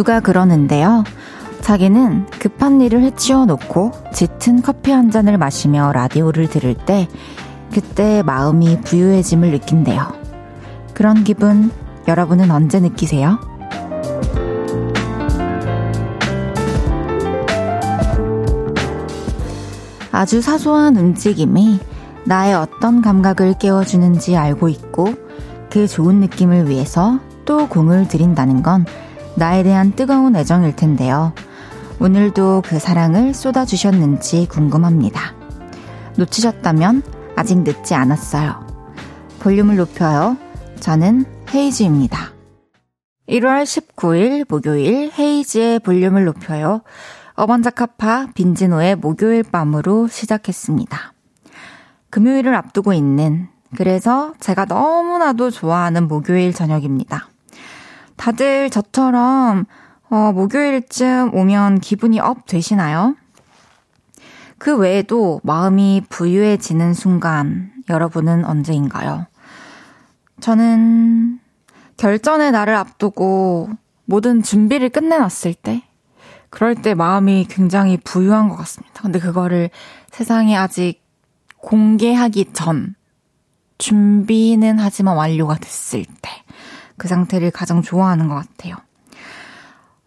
누가 그러는데요. 자기는 급한 일을 해치워 놓고 짙은 커피 한 잔을 마시며 라디오를 들을 때 그때 마음이 부유해짐을 느낀대요. 그런 기분 여러분은 언제 느끼세요? 아주 사소한 움직임이 나의 어떤 감각을 깨워주는지 알고 있고 그 좋은 느낌을 위해서 또 공을 들인다는 건 나에 대한 뜨거운 애정일 텐데요. 오늘도 그 사랑을 쏟아주셨는지 궁금합니다. 놓치셨다면 아직 늦지 않았어요. 볼륨을 높여요. 저는 헤이즈입니다. 1월 19일 목요일 헤이즈의 볼륨을 높여요. 어반자카파 빈지노의 목요일 밤으로 시작했습니다. 금요일을 앞두고 있는 그래서 제가 너무나도 좋아하는 목요일 저녁입니다. 다들 저처럼 어, 목요일쯤 오면 기분이 up 되시나요? 그 외에도 마음이 부유해지는 순간 여러분은 언제인가요? 저는 결전의 날을 앞두고 모든 준비를 끝내놨을 때 그럴 때 마음이 굉장히 부유한 것 같습니다. 근데 그거를 세상에 아직 공개하기 전 준비는 하지만 완료가 됐을 때 그 상태를 가장 좋아하는 것 같아요.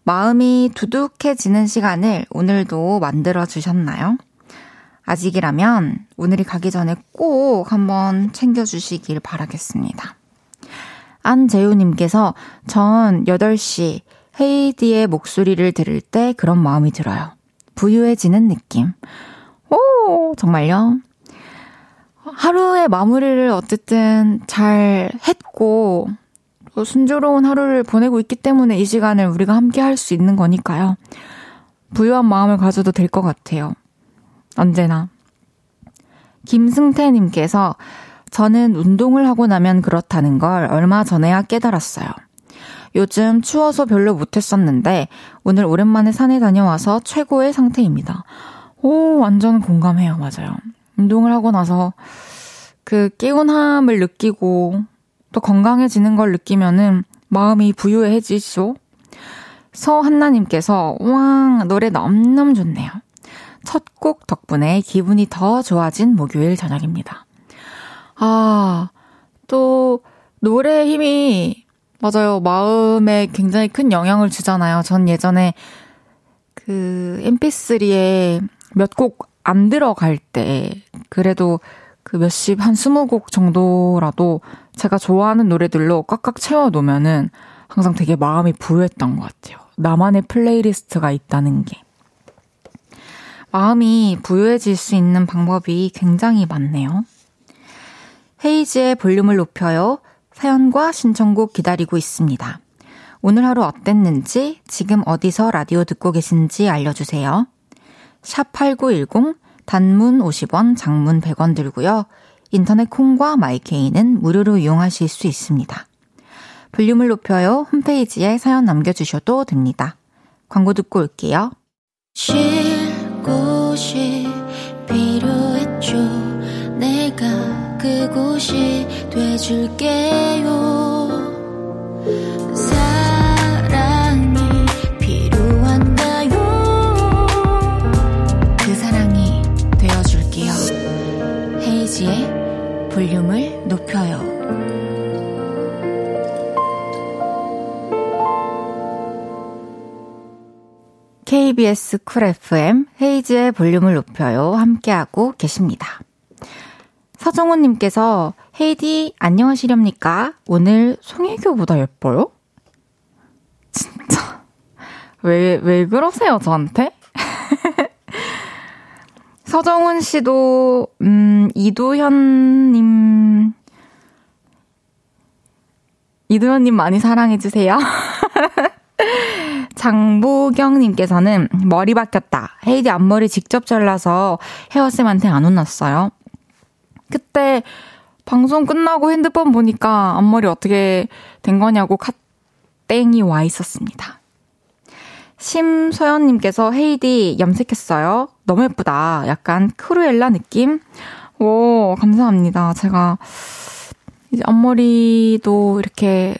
마음이 두둑해지는 시간을 오늘도 만들어 주셨나요? 아직이라면 오늘이 가기 전에 꼭 한번 챙겨주시길 바라겠습니다. 안재우님께서 전 8시 헤이디의 목소리를 들을 때 그런 마음이 들어요. 부유해지는 느낌. 오, 정말요? 하루의 마무리를 어쨌든 잘 했고, 순조로운 하루를 보내고 있기 때문에 이 시간을 우리가 함께 할 수 있는 거니까요. 부유한 마음을 가져도 될 것 같아요. 언제나. 김승태님께서 저는 운동을 하고 나면 그렇다는 걸 얼마 전에야 깨달았어요. 요즘 추워서 별로 못했었는데 오늘 오랜만에 산에 다녀와서 최고의 상태입니다. 오, 완전 공감해요. 맞아요. 운동을 하고 나서 그 깨운함을 느끼고 또 건강해지는 걸 느끼면은 마음이 부유해지죠. 서한나님께서 왕 노래 너무너무 좋네요. 첫 곡 덕분에 기분이 더 좋아진 목요일 저녁입니다. 아, 또 노래의 힘이 맞아요. 마음에 굉장히 큰 영향을 주잖아요. 전 예전에 그 mp3에 몇 곡 안 들어갈 때 그래도 그 몇십, 한 스무 곡 정도라도 제가 좋아하는 노래들로 꽉꽉 채워 놓으면은 항상 되게 마음이 부유했던 것 같아요. 나만의 playlist가 있다는 게. 마음이 부유해질 수 있는 방법이 굉장히 많네요. 헤이즈의 볼륨을 높여요. 사연과 신청곡 기다리고 있습니다. 오늘 하루 어땠는지, 지금 어디서 라디오 듣고 계신지 알려주세요. 샵8910, 단문 50원, 장문 100원 들고요. 인터넷 콩과 마이케이는 무료로 이용하실 수 있습니다. 볼륨을 높여요. 홈페이지에 사연 남겨주셔도 됩니다. 광고 듣고 올게요. 쉴 곳이 필요했죠. 내가 그곳이 돼줄게요. 이은지의 볼륨을 높여요. KBS 쿨 FM 헤이즈의 볼륨을 높여요. 함께하고 계십니다. 서정훈님께서 헤이디 안녕하시렵니까? 오늘 송혜교보다 예뻐요? 진짜 왜, 왜 그러세요, 저한테? 서정훈 씨도, 음, 이도현님, 이도현님 많이 사랑해주세요. 장보경님께서는 머리 바뀌었다. 헤이디 앞머리 직접 잘라서 헤어쌤한테 안 혼났어요. 그때 방송 끝나고 핸드폰 보니까 앞머리 어떻게 된 거냐고 카땡이 와 있었습니다. 심소연님께서 헤이디 염색했어요. 너무 예쁘다. 약간 크루엘라 느낌? 오, 감사합니다. 제가 이제 앞머리도 이렇게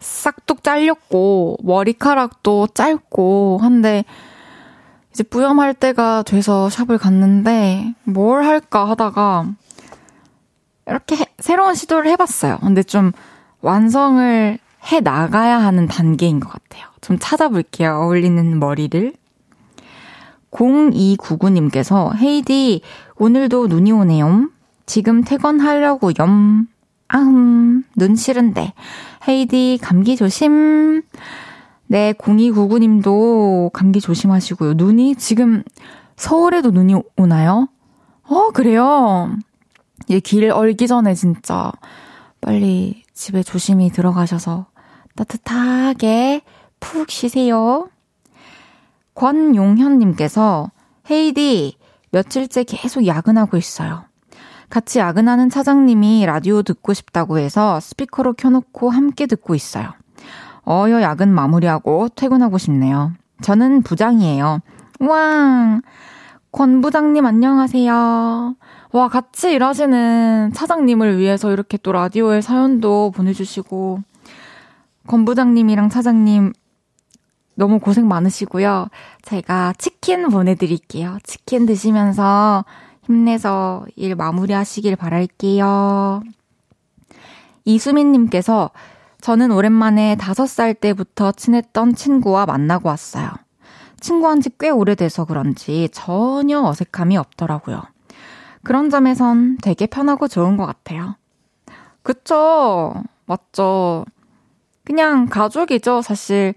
싹둑 잘렸고, 머리카락도 짧고, 한데, 이제 뿌염할 때가 돼서 샵을 갔는데, 뭘 할까 하다가, 이렇게 해, 새로운 시도를 해봤어요. 근데 좀 완성을 해 나가야 하는 단계인 것 같아요. 좀 찾아볼게요. 어울리는 머리를. 0299님께서 헤이디 오늘도 눈이 오네요. 지금 퇴근하려고 염. 아흠 눈 싫은데. 헤이디 감기 조심. 네 0299님도 감기 조심하시고요. 눈이 지금 서울에도 눈이 오나요? 어 그래요. 이길 얼기 전에 진짜 빨리 집에 조심히 들어가셔서 따뜻하게 푹 쉬세요. 권용현님께서 헤이디 며칠째 계속 야근하고 있어요. 같이 야근하는 차장님이 라디오 듣고 싶다고 해서 스피커로 켜놓고 함께 듣고 있어요. 어여 야근 마무리하고 퇴근하고 싶네요. 저는 부장이에요. 우왕! 권 부장님 안녕하세요. 와, 같이 일하시는 차장님을 위해서 이렇게 또 라디오에 사연도 보내주시고, 권 부장님이랑 차장님 너무 고생 많으시고요. 제가 치킨 보내드릴게요. 치킨 드시면서 힘내서 일 마무리 하시길 바랄게요. 이수민님께서 저는 오랜만에 다섯 살 때부터 친했던 친구와 만나고 왔어요. 친구한 지 꽤 오래돼서 그런지 전혀 어색함이 없더라고요. 그런 점에선 되게 편하고 좋은 것 같아요. 그쵸? 맞죠? 그냥 가족이죠, 사실.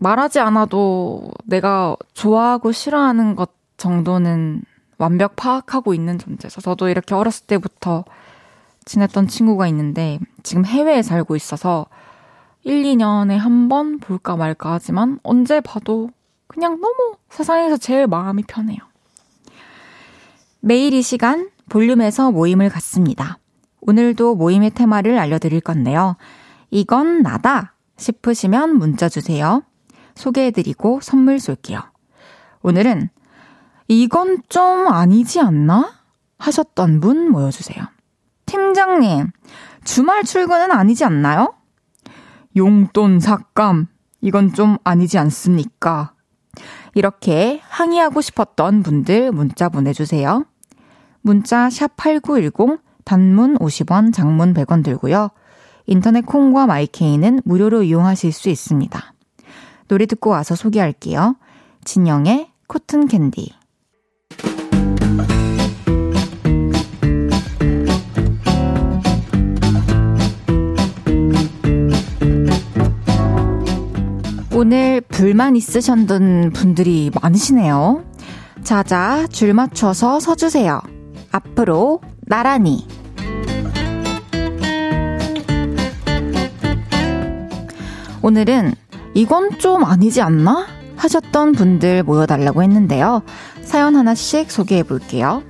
말하지 않아도 내가 좋아하고 싫어하는 것 정도는 완벽 파악하고 있는 존재죠. 저도 이렇게 어렸을 때부터 지냈던 친구가 있는데 지금 해외에 살고 있어서 1, 2년에 한 번 볼까 말까 하지만 언제 봐도 그냥 너무 세상에서 제일 마음이 편해요. 매일 이 시간 볼륨에서 모임을 갖습니다. 오늘도 모임의 테마를 알려드릴 건데요. 이건 나다 싶으시면 문자 주세요. 소개해드리고 선물 쏠게요. 오늘은 이건 좀 아니지 않나? 하셨던 분 모여주세요. 팀장님, 주말 출근은 아니지 않나요? 용돈 삭감, 이건 좀 아니지 않습니까? 이렇게 항의하고 싶었던 분들 문자 보내주세요. 문자 샵8910 단문 50원, 장문 100원 들고요. 인터넷 콩과 my K는 무료로 이용하실 수 있습니다. 노래 듣고 와서 소개할게요. 진영의 Cotton Candy. 오늘 불만 있으셨던 분들이 많으시네요. 자자, 줄 맞춰서 서주세요. 앞으로 나란히. 오늘은 이건 좀 아니지 않나? 하셨던 분들 모여달라고 했는데요. 사연 하나씩 소개해 볼게요.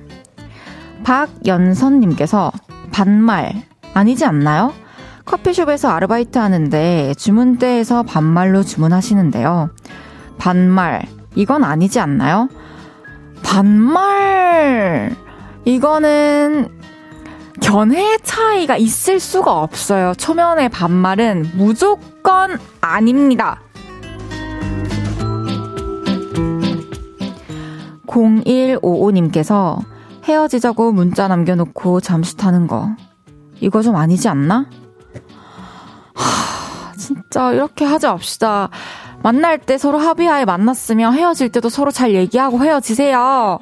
박연선님께서 반말 아니지 않나요? 커피숍에서 아르바이트 하는데 주문대에서 반말로 주문하시는데요. 반말, 이건 아니지 않나요? 반말! 이거는 견해의 차이가 있을 수가 없어요. 초면의 반말은 무조건 아닙니다. 0155님께서 헤어지자고 문자 남겨놓고 잠수 타는 거. 이거 좀 아니지 않나? 하, 진짜 이렇게 하지 맙시다. 만날 때 서로 합의하에 만났으면 헤어질 때도 서로 잘 얘기하고 헤어지세요.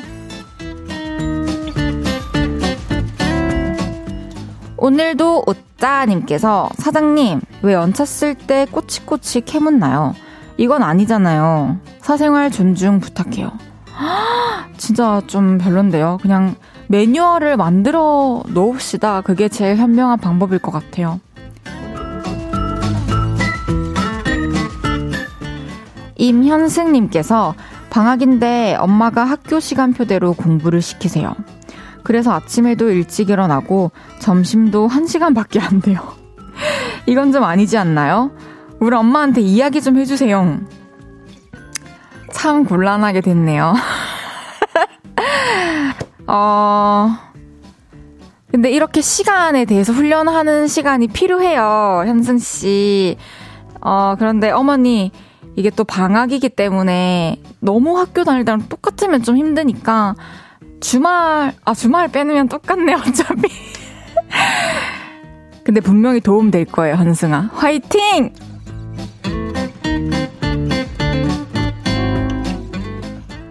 오늘도 오짜님께서 사장님 왜 연차 쓸 때 꼬치꼬치 캐묻나요? 이건 아니잖아요. 사생활 존중 부탁해요. 진짜 좀 별론데요. 그냥 매뉴얼을 만들어 놓읍시다. 그게 제일 현명한 방법일 것 같아요. 임현승님께서 방학인데 엄마가 학교 시간표대로 공부를 시키세요. 그래서 아침에도 일찍 일어나고 점심도 1시간밖에 안 돼요. 이건 좀 아니지 않나요? 우리 엄마한테 이야기 좀 해주세요. 참 곤란하게 됐네요. 어, 근데 이렇게 시간에 대해서 훈련하는 시간이 필요해요, 현승 씨. 어, 그런데 어머니, 이게 또 방학이기 때문에 너무 학교 다닐 때랑 똑같으면 좀 힘드니까 주말, 아, 주말 빼놓으면 똑같네, 어차피. 근데 분명히 도움 될 거예요, 현승아. 화이팅!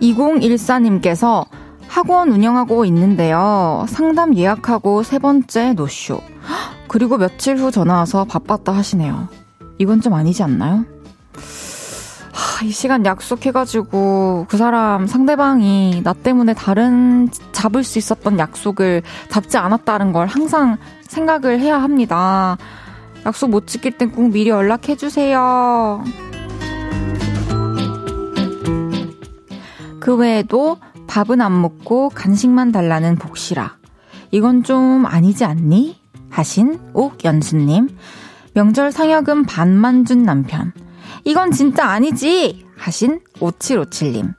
2014님께서 학원 운영하고 있는데요. 상담 예약하고 세 번째 노쇼. 그리고 며칠 후 전화 와서 바빴다 하시네요. 이건 좀 아니지 않나요? 하, 이 시간 약속해가지고 그 사람 상대방이 나 때문에 다른 잡을 수 있었던 약속을 잡지 않았다는 걸 항상 생각을 해야 합니다. 약속 못 지킬 땐 꼭 미리 연락해주세요. 그 외에도 밥은 안 먹고 간식만 달라는 복시라. 이건 좀 아니지 않니? 하신 옥연수님. 명절 상여금 반만 준 남편. 이건 진짜 아니지! 하신 5757님.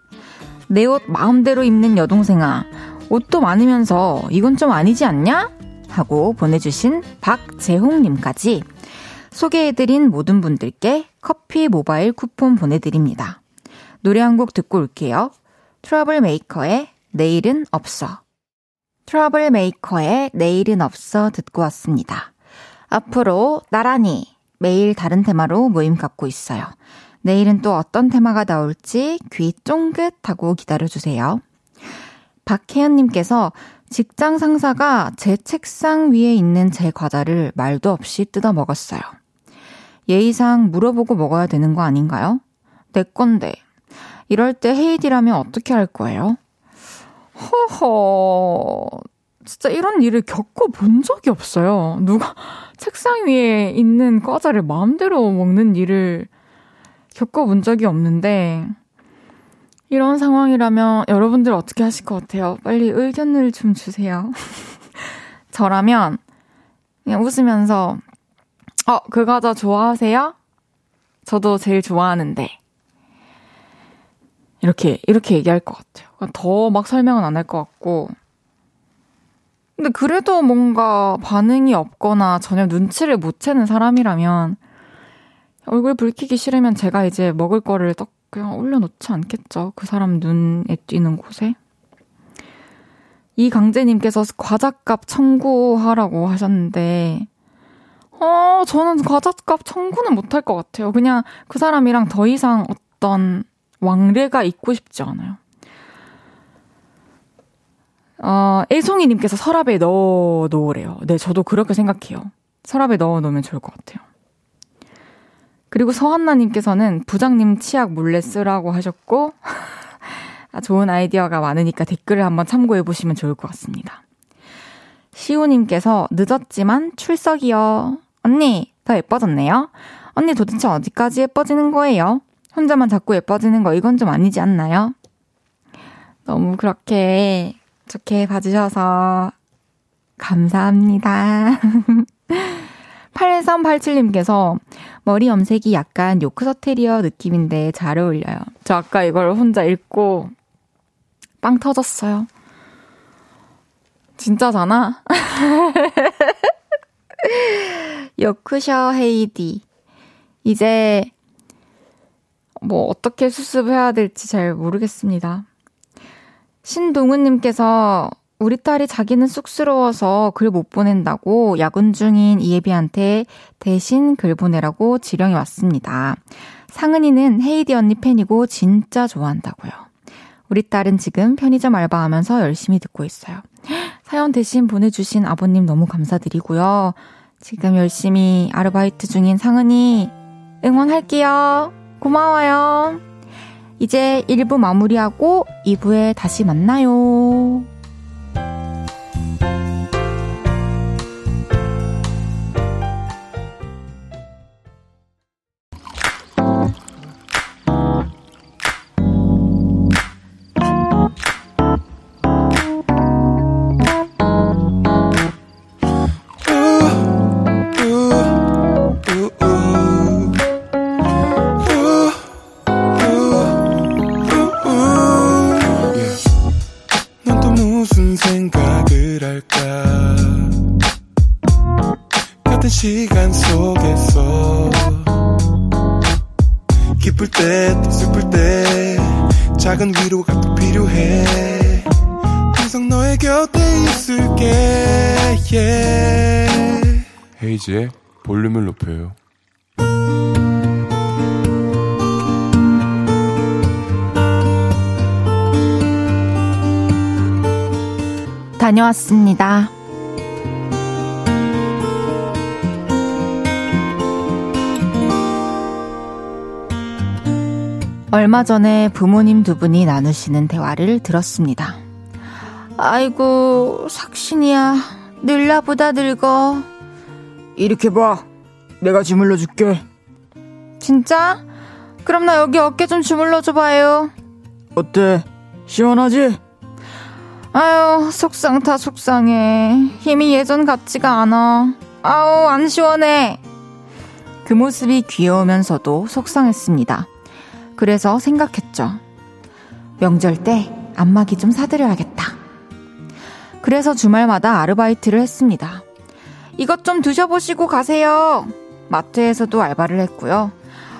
내 옷 마음대로 입는 여동생아. 옷도 많으면서 이건 좀 아니지 않냐? 하고 보내주신 박재홍님까지 소개해드린 모든 분들께 커피 모바일 쿠폰 보내드립니다. 노래 한 곡 듣고 올게요. Trouble Maker의 내일은 없어. Trouble Maker의 내일은 없어 듣고 왔습니다. 앞으로 나란히 매일 다른 테마로 모임 갖고 있어요. 내일은 또 어떤 테마가 나올지 귀 쫑긋하고 기다려주세요. 박혜연님께서 직장 상사가 제 책상 위에 있는 제 과자를 말도 없이 뜯어 먹었어요. 예의상 물어보고 먹어야 되는 거 아닌가요? 내 건데 이럴 때 헤이디라면 어떻게 할 거예요? 허허. 진짜 이런 일을 겪어본 적이 없어요. 누가 책상 위에 있는 과자를 마음대로 먹는 일을 겪어본 적이 없는데, 이런 상황이라면 여러분들 어떻게 하실 것 같아요? 빨리 의견을 좀 주세요. 저라면 그냥 웃으면서, 어, 그 과자 좋아하세요? 저도 제일 좋아하는데. 이렇게, 이렇게 얘기할 것 같아요. 더 막 설명은 안 할 것 같고. 근데 그래도 뭔가 반응이 없거나 전혀 눈치를 못 채는 사람이라면 얼굴 붉히기 싫으면 제가 이제 먹을 거를 딱 그냥 올려놓지 않겠죠. 그 사람 눈에 띄는 곳에. 이 강재님께서 과자값 청구하라고 하셨는데, 어, 저는 과자값 청구는 못할 것 같아요. 그냥 그 사람이랑 더 이상 어떤 왕래가 있고 싶지 않아요. 어, 일송이님께서 서랍에 넣어 놓으래요. 네, 저도 그렇게 생각해요. 서랍에 넣어 놓으면 좋을 것 같아요. 그리고 서한나님께서는 부장님 치약 몰래 쓰라고 하셨고, 아, 좋은 아이디어가 많으니까 댓글을 한번 참고해 보시면 좋을 것 같습니다. 시우님께서 늦었지만 출석이요. 언니, 더 예뻐졌네요. 언니 도대체 어디까지 예뻐지는 거예요? 혼자만 자꾸 예뻐지는 거 이건 좀 아니지 않나요? 너무 그렇게 좋게 봐주셔서 감사합니다. 8387님께서 머리 염색이 약간 요크서 테리어 느낌인데 잘 어울려요. 저 아까 이걸 혼자 읽고 빵 터졌어요. 진짜잖아? 요크셔 헤이디. 이제 뭐 어떻게 수습해야 될지 잘 모르겠습니다. 신동은님께서 우리 딸이 자기는 쑥스러워서 글 못 보낸다고 야근 중인 이예비한테 대신 글 보내라고 지령이 왔습니다. 상은이는 헤이디 언니 팬이고 진짜 좋아한다고요. 우리 딸은 지금 편의점 알바하면서 열심히 듣고 있어요. 사연 대신 보내주신 아버님 너무 감사드리고요. 지금 열심히 아르바이트 중인 상은이 응원할게요. 고마워요. 이제 1부 마무리하고 2부에 다시 만나요. 헤이지의 볼륨을 높여요 다녀왔습니다. 얼마 전에 부모님 두 분이 나누시는 대화를 들었습니다. 아이고, 삭신이야. 늙나보다 늙어. 이렇게 봐. 내가 주물러 줄게. 진짜? 그럼 나 여기 어깨 좀 주물러 줘봐요. 어때? 시원하지? 아유, 속상타 속상해. 힘이 예전 같지가 않아. 아우, 안 시원해. 그 모습이 귀여우면서도 속상했습니다. 그래서 생각했죠. 명절 때 안마기 좀 사드려야겠다. 그래서 주말마다 아르바이트를 했습니다. 이것 좀 드셔보시고 가세요. 마트에서도 알바를 했고요.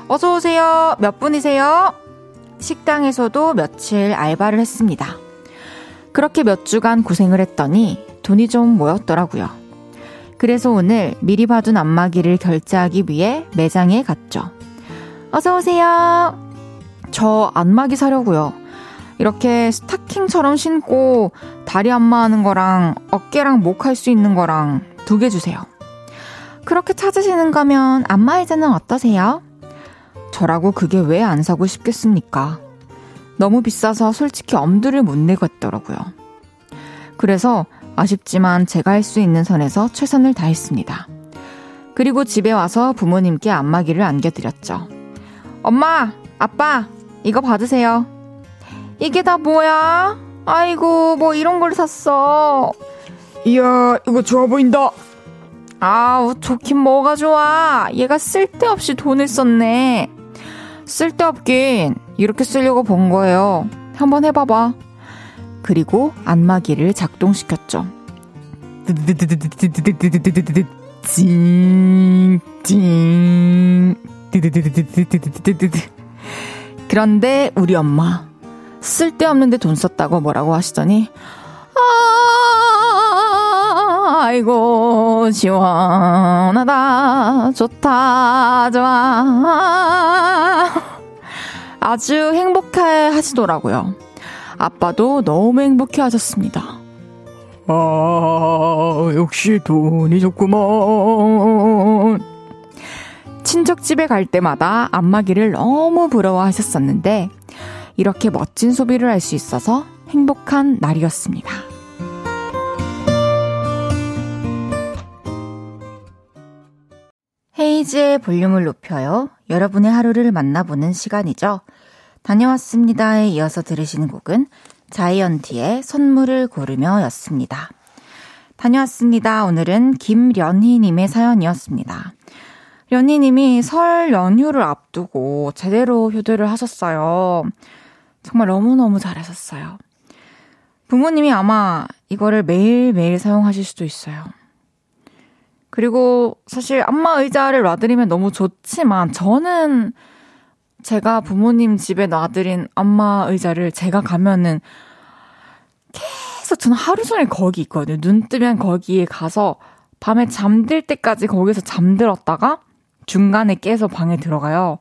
어서오세요. 몇 분이세요? 식당에서도 며칠 알바를 했습니다. 그렇게 몇 주간 고생을 했더니 돈이 좀 모였더라고요. 그래서 오늘 미리 봐둔 안마기를 결제하기 위해 매장에 갔죠. 어서오세요. 저 안마기 사려고요. 이렇게 스타킹처럼 신고 다리 안마하는 거랑 어깨랑 목 할 수 있는 거랑 두 개 주세요. 그렇게 찾으시는 거면 안마의자는 어떠세요? 저라고 그게 왜 안 사고 싶겠습니까? 너무 비싸서 솔직히 엄두를 못 내겠더라고요. 그래서 아쉽지만 제가 할 수 있는 선에서 최선을 다했습니다. 그리고 집에 와서 부모님께 안마기를 안겨드렸죠. 엄마, 아빠, 이거 받으세요. 이게 다 뭐야? 아이고, 뭐 이런 걸 샀어. 이야, 이거 좋아 보인다. 아우, 좋긴 뭐가 좋아. 얘가 쓸데없이 돈을 썼네. 쓸데없긴 이렇게 쓰려고 본 거예요. 한번 해봐봐. 그리고 안마기를 작동시켰죠. 찡, 찡, 그런데 우리 엄마 쓸데없는데 돈 썼다고 뭐라고 하시더니 아, 아이고 시원하다 좋다 좋아 아주 행복해 하시더라고요. 아빠도 너무 행복해 하셨습니다. 아, 역시 돈이 좋구먼. 친척집에 갈 때마다 안마기를 너무 부러워하셨었는데 이렇게 멋진 소비를 할 수 있어서 행복한 날이었습니다. 헤이즈의 볼륨을 높여요. 여러분의 하루를 만나보는 시간이죠. 다녀왔습니다에 이어서 들으시는 곡은 자이언티의 선물을 고르며 였습니다. 다녀왔습니다. 오늘은 김련희님의 사연이었습니다. 연희님이 설 연휴를 앞두고 제대로 효도를 하셨어요. 정말 너무너무 잘하셨어요. 부모님이 아마 이거를 매일매일 사용하실 수도 있어요. 그리고 사실 안마 의자를 놔드리면 너무 좋지만 저는 제가 부모님 집에 놔드린 안마 의자를 제가 가면은 계속 저는 하루 종일 거기 있거든요. 눈 뜨면 거기에 가서 밤에 잠들 때까지 거기서 잠들었다가 중간에 깨서 방에 들어가요.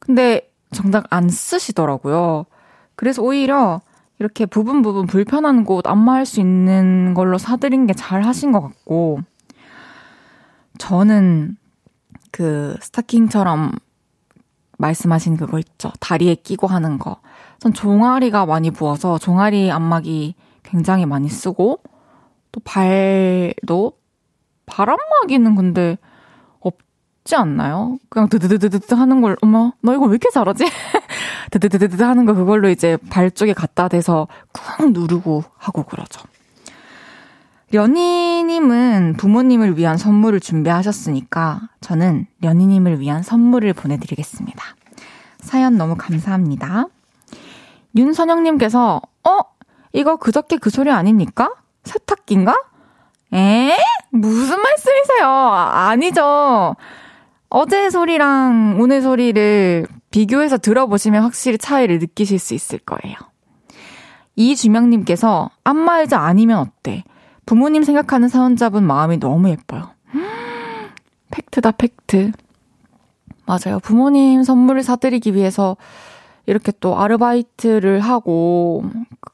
근데 정작 안 쓰시더라고요. 그래서 오히려 이렇게 부분 부분 불편한 곳 안마할 수 있는 걸로 사드린 게 잘 하신 것 같고, 저는 그 스타킹처럼 말씀하신 그거 있죠. 다리에 끼고 하는 거. 전 종아리가 많이 부어서 종아리 안마기 굉장히 많이 쓰고, 또 발도, 바람막이는 근데 쉽지 않나요? 그냥 드드드드드 하는 걸, 어머, 너 이거 왜 이렇게 잘하지? 드드드드드 하는 거 그걸로 이제 발 쪽에 갖다 대서 꾹 누르고 하고 그러죠. 연희님은 부모님을 위한 선물을 준비하셨으니까 저는 연희님을 위한 선물을 보내드리겠습니다. 사연 너무 감사합니다. 윤선영님께서, 어? 이거 그저께 그 소리 아닙니까? 세탁기인가? 에? 무슨 말씀이세요? 아니죠. 어제 소리랑 오늘 소리를 비교해서 들어보시면 확실히 차이를 느끼실 수 있을 거예요. 이주명님께서 안마 의자 아니면 어때? 부모님 생각하는 사연자분 마음이 너무 예뻐요. 팩트다, 팩트. 맞아요. 부모님 선물을 사드리기 위해서 이렇게 또 아르바이트를 하고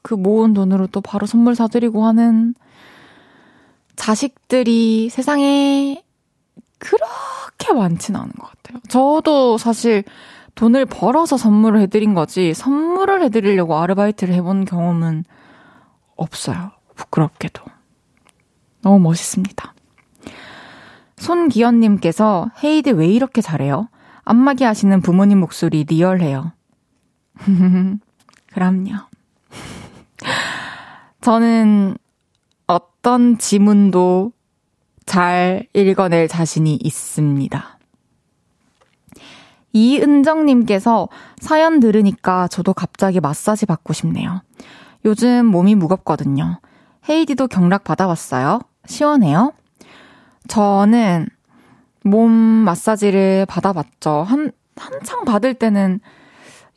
그 모은 돈으로 또 바로 선물 사드리고 하는 자식들이 세상에 그렇게 많지는 않은 것 같아요. 저도 사실 돈을 벌어서 선물을 해드린 거지 선물을 해드리려고 아르바이트를 해본 경험은 없어요. 부끄럽게도. 너무 멋있습니다. 손기현님께서 헤이드 왜 이렇게 잘해요? 안마기 하시는 부모님 목소리 리얼해요. 그럼요. 저는 어떤 지문도 잘 읽어낼 자신이 있습니다. 이은정님께서 사연 들으니까 저도 갑자기 마사지 받고 싶네요. 요즘 몸이 무겁거든요. 헤이디도 경락 받아봤어요? 시원해요? 저는 몸 마사지를 받아봤죠. 한, 한창 받을 때는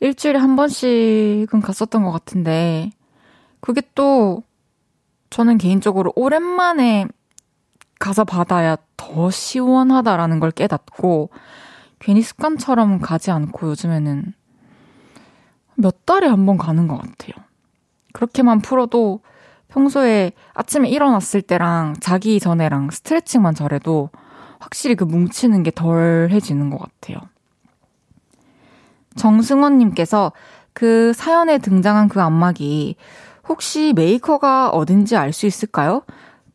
일주일에 한 번씩은 갔었던 것 같은데, 그게 또, 저는 개인적으로 오랜만에 가서 받아야 더 시원하다라는 걸 깨닫고, 괜히 습관처럼 가지 않고 요즘에는 몇 달에 한 번 가는 것 같아요. 그렇게만 풀어도 평소에 아침에 일어났을 때랑 자기 전에랑 스트레칭만 잘해도 확실히 그 뭉치는 게 덜해지는 것 같아요. 정승원님께서 그 사연에 등장한 그 안마기 혹시 메이커가 어딘지 알 수 있을까요?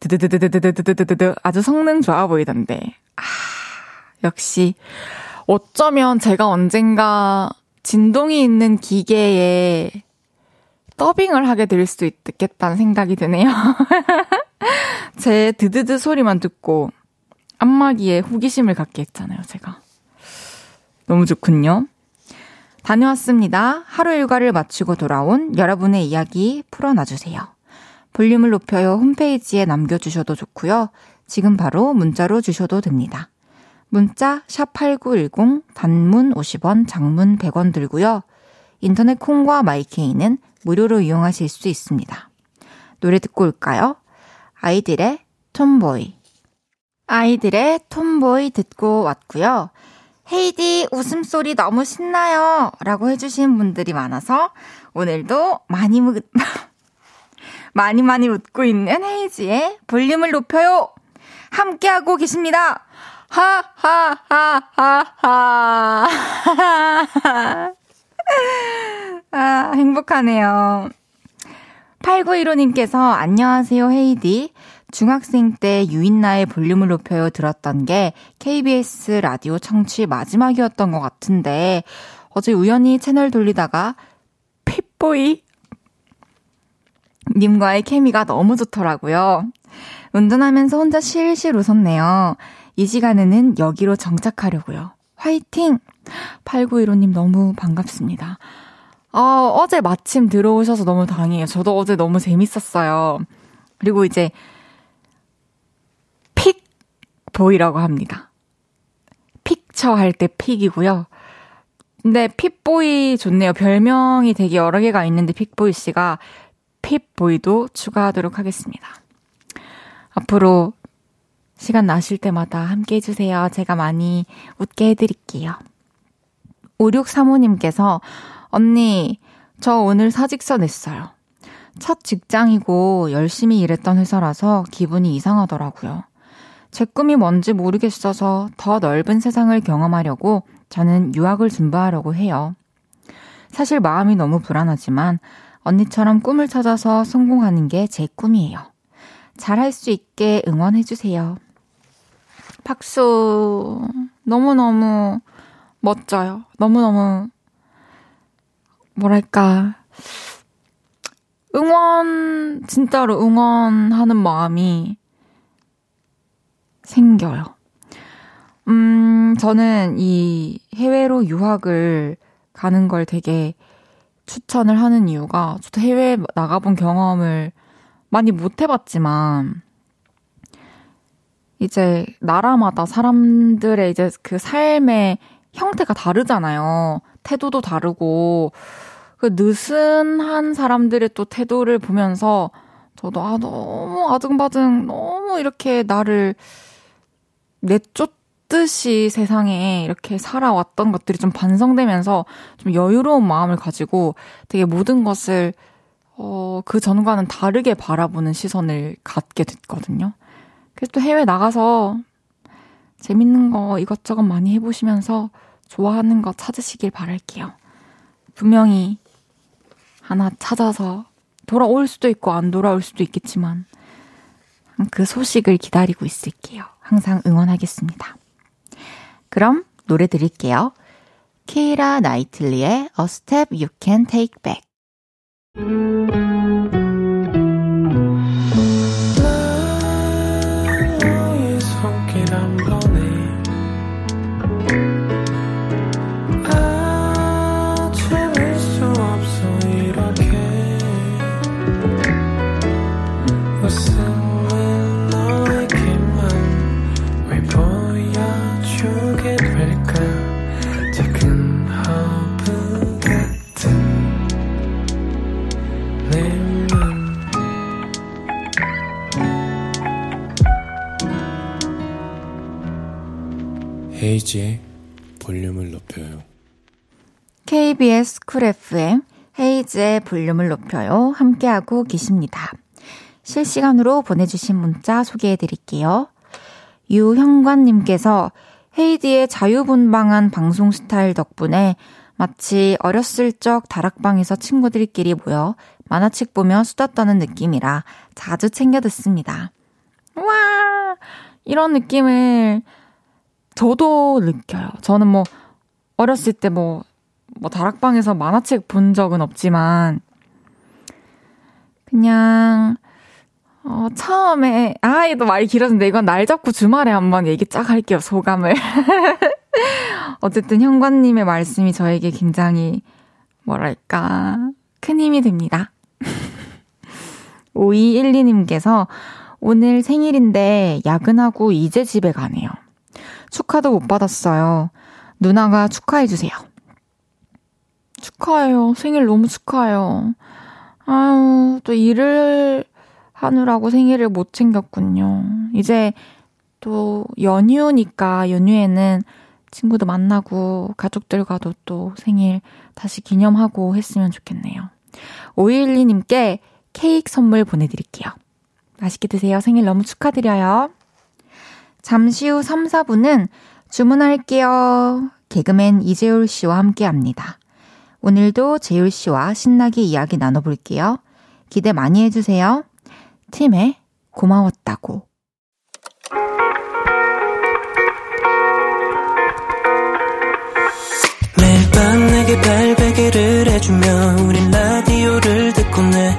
드드드드드드드드드드 아주 성능 좋아 보이던데. 아, 역시 어쩌면 제가 언젠가 진동이 있는 기계에 더빙을 하게 될 수도 있겠다는 생각이 드네요. 제 드드드 소리만 듣고 안마기에 호기심을 갖게 했잖아요, 제가. 너무 좋군요. 다녀왔습니다. 하루 일과를 마치고 돌아온 여러분의 이야기 풀어놔주세요. 볼륨을 높여요 홈페이지에 남겨주셔도 좋고요. 지금 바로 문자로 주셔도 됩니다. 문자 샵8910 단문 50원, 장문 100원 들고요. 인터넷 콩과 마이케이는 무료로 이용하실 수 있습니다. 노래 듣고 올까요? 아이들의 톰보이. 아이들의 톰보이 듣고 왔고요. 헤이디 웃음소리 너무 신나요. 라고 해주신 분들이 많아서 오늘도 많이, 무, 많이 많이 웃고 있는 헤이지의 볼륨을 높여요. 함께하고 계십니다. 하, 하, 하, 하, 하. 아, 행복하네요. 8915님께서 안녕하세요, 헤이디. 중학생 때 유인나의 볼륨을 높여요 들었던 게 KBS 라디오 청취 마지막이었던 것 같은데 어제 우연히 채널 돌리다가 핏보이 님과의 케미가 너무 좋더라고요. 운전하면서 혼자 실실 웃었네요. 이 시간에는 여기로 정착하려고요. 화이팅! 8915님 너무 반갑습니다. 어, 어제 마침 들어오셔서 너무 다행이에요. 저도 어제 너무 재밌었어요. 그리고 이제 픽보이라고 합니다. picture 할 때 픽이고요. 근데 픽보이 좋네요. 별명이 되게 여러 개가 있는데 픽보이 씨가 픽보이도 추가하도록 하겠습니다. 앞으로 시간 나실 때마다 함께 해주세요. 제가 많이 웃게 해드릴게요. 5635님께서 언니, 저 오늘 사직서 냈어요. 첫 직장이고 열심히 일했던 회사라서 기분이 이상하더라고요. 제 꿈이 뭔지 모르겠어서 더 넓은 세상을 경험하려고 저는 유학을 준비하려고 해요. 사실 마음이 너무 불안하지만 언니처럼 꿈을 찾아서 성공하는 게 제 꿈이에요. 잘할 수 있게 응원해주세요. 박수. 너무너무 멋져요. 너무너무, 뭐랄까. 응원, 진짜로 응원하는 마음이 생겨요. 음, 저는 이 해외로 유학을 가는 걸 되게 추천을 하는 이유가 저도 해외에 나가본 경험을 많이 못 해봤지만 이제 나라마다 사람들의 이제 그 삶의 형태가 다르잖아요. 태도도 다르고 그 느슨한 사람들의 또 태도를 보면서 저도 아 너무 아등바등 너무 이렇게 나를 내쫓듯이 세상에 이렇게 살아왔던 것들이 좀 반성되면서 좀 여유로운 마음을 가지고 되게 모든 것을 어, 그 전과는 다르게 바라보는 시선을 갖게 됐거든요. 그래서 또 해외 나가서 재밌는 거 이것저것 많이 해보시면서 좋아하는 거 찾으시길 바랄게요. 분명히 하나 찾아서 돌아올 수도 있고 안 돌아올 수도 있겠지만 그 소식을 기다리고 있을게요. 항상 응원하겠습니다. 그럼 노래 드릴게요. 케이라 나이틀리의 A Step You Can Take Back. 헤이즈의 볼륨을 높여요. KBS Cool FM 헤이즈의 볼륨을 높여요. 함께하고 계십니다. 실시간으로 보내주신 문자 소개해 드릴게요. 유형관님께서 헤이디의 자유분방한 방송 스타일 덕분에 마치 어렸을 적 다락방에서 친구들끼리 모여 만화책 보며 수다 떠는 느낌이라 자주 챙겨 듣습니다. 와! 이런 느낌을 저도 느껴요. 저는 뭐, 어렸을 때 뭐, 뭐, 다락방에서 만화책 본 적은 없지만, 그냥, 어, 처음에, 아, 이거 말이 길어졌는데, 이건 날 잡고 주말에 한번 얘기 쫙 할게요, 소감을. 어쨌든 현관님의 말씀이 저에게 굉장히, 뭐랄까, 큰 힘이 됩니다. 5212님께서 오늘 생일인데 야근하고 이제 집에 가네요. 축하도 못 받았어요. 누나가 축하해주세요. 축하해요. 생일 너무 축하해요. 아유, 또 일을 하느라고 생일을 못 챙겼군요. 이제 또 연휴니까 연휴에는 친구도 만나고 가족들과도 또 생일 다시 기념하고 했으면 좋겠네요. 512님께 케이크 선물 보내드릴게요. 맛있게 드세요. 생일 너무 축하드려요. 잠시 후 3, 4분은 주문할게요. 개그맨 이재울 씨와 함께 합니다. 오늘도 재울 씨와 신나게 이야기 나눠볼게요. 기대 많이 해주세요. 팀에 고마웠다고. 매일 밤 내게 발베개를 해주며 우린 라디오를 듣고 내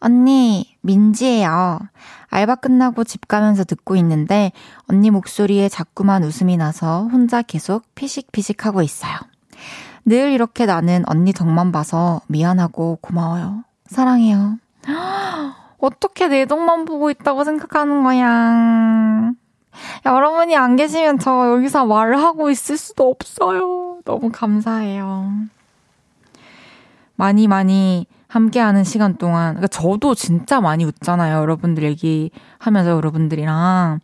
언니, 민지예요. 알바 끝나고 집 가면서 듣고 있는데 언니 목소리에 자꾸만 웃음이 나서 혼자 계속 피식피식 하고 있어요. 늘 이렇게 나는 언니 덕만 봐서 미안하고 고마워요. 사랑해요. 어떻게 내 덕만 보고 있다고 생각하는 거야. 여러분이 안 계시면 저 여기서 말을 하고 있을 수도 없어요. 너무 감사해요. 많이 많이 함께하는 시간 동안, 그러니까 저도 진짜 많이 웃잖아요. 여러분들 얘기하면서 여러분들이랑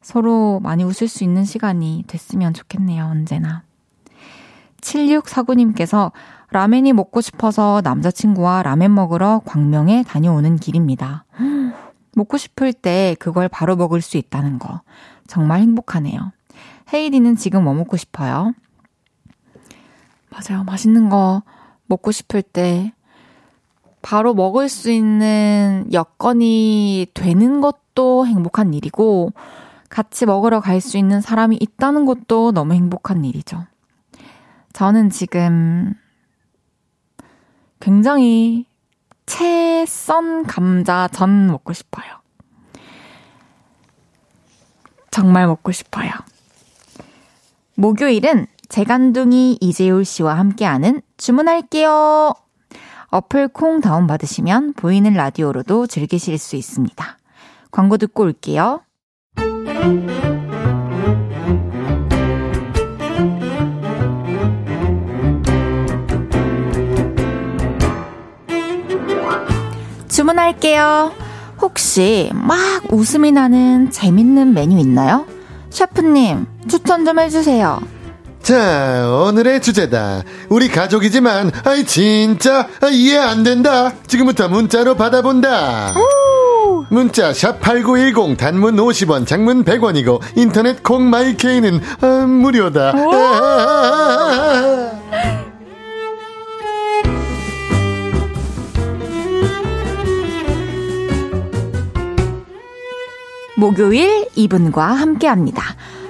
서로 많이 웃을 수 있는 시간이 됐으면 좋겠네요. 언제나. 7649님께서 라멘이 먹고 싶어서 남자친구와 라멘 먹으러 광명에 다녀오는 길입니다. 먹고 싶을 때 그걸 바로 먹을 수 있다는 거. 정말 행복하네요. 헤이디는 지금 뭐 먹고 싶어요? 맞아요. 맛있는 거 먹고 싶을 때 바로 먹을 수 있는 여건이 되는 것도 행복한 일이고, 같이 먹으러 갈 수 있는 사람이 있다는 것도 너무 행복한 일이죠. 저는 지금 굉장히 채 썬 감자 전 먹고 싶어요. 정말 먹고 싶어요. 목요일은 재간둥이 이재울 씨와 함께하는 주문할게요. 어플 콩 다운받으시면 보이는 라디오로도 즐기실 수 있습니다. 광고 듣고 올게요. 주문할게요. 혹시 막 웃음이 나는 재밌는 메뉴 있나요? 셰프님, 추천 좀 해주세요. 자, 오늘의 주제다. 우리 가족이지만, 아이, 진짜, 아, 이해 안 된다. 지금부터 문자로 받아본다. 문자, 샵8910, 단문 50원, 장문 100원이고, 인터넷 콩 마이케이는, 아, 무료다. 목요일 이분과 함께 합니다.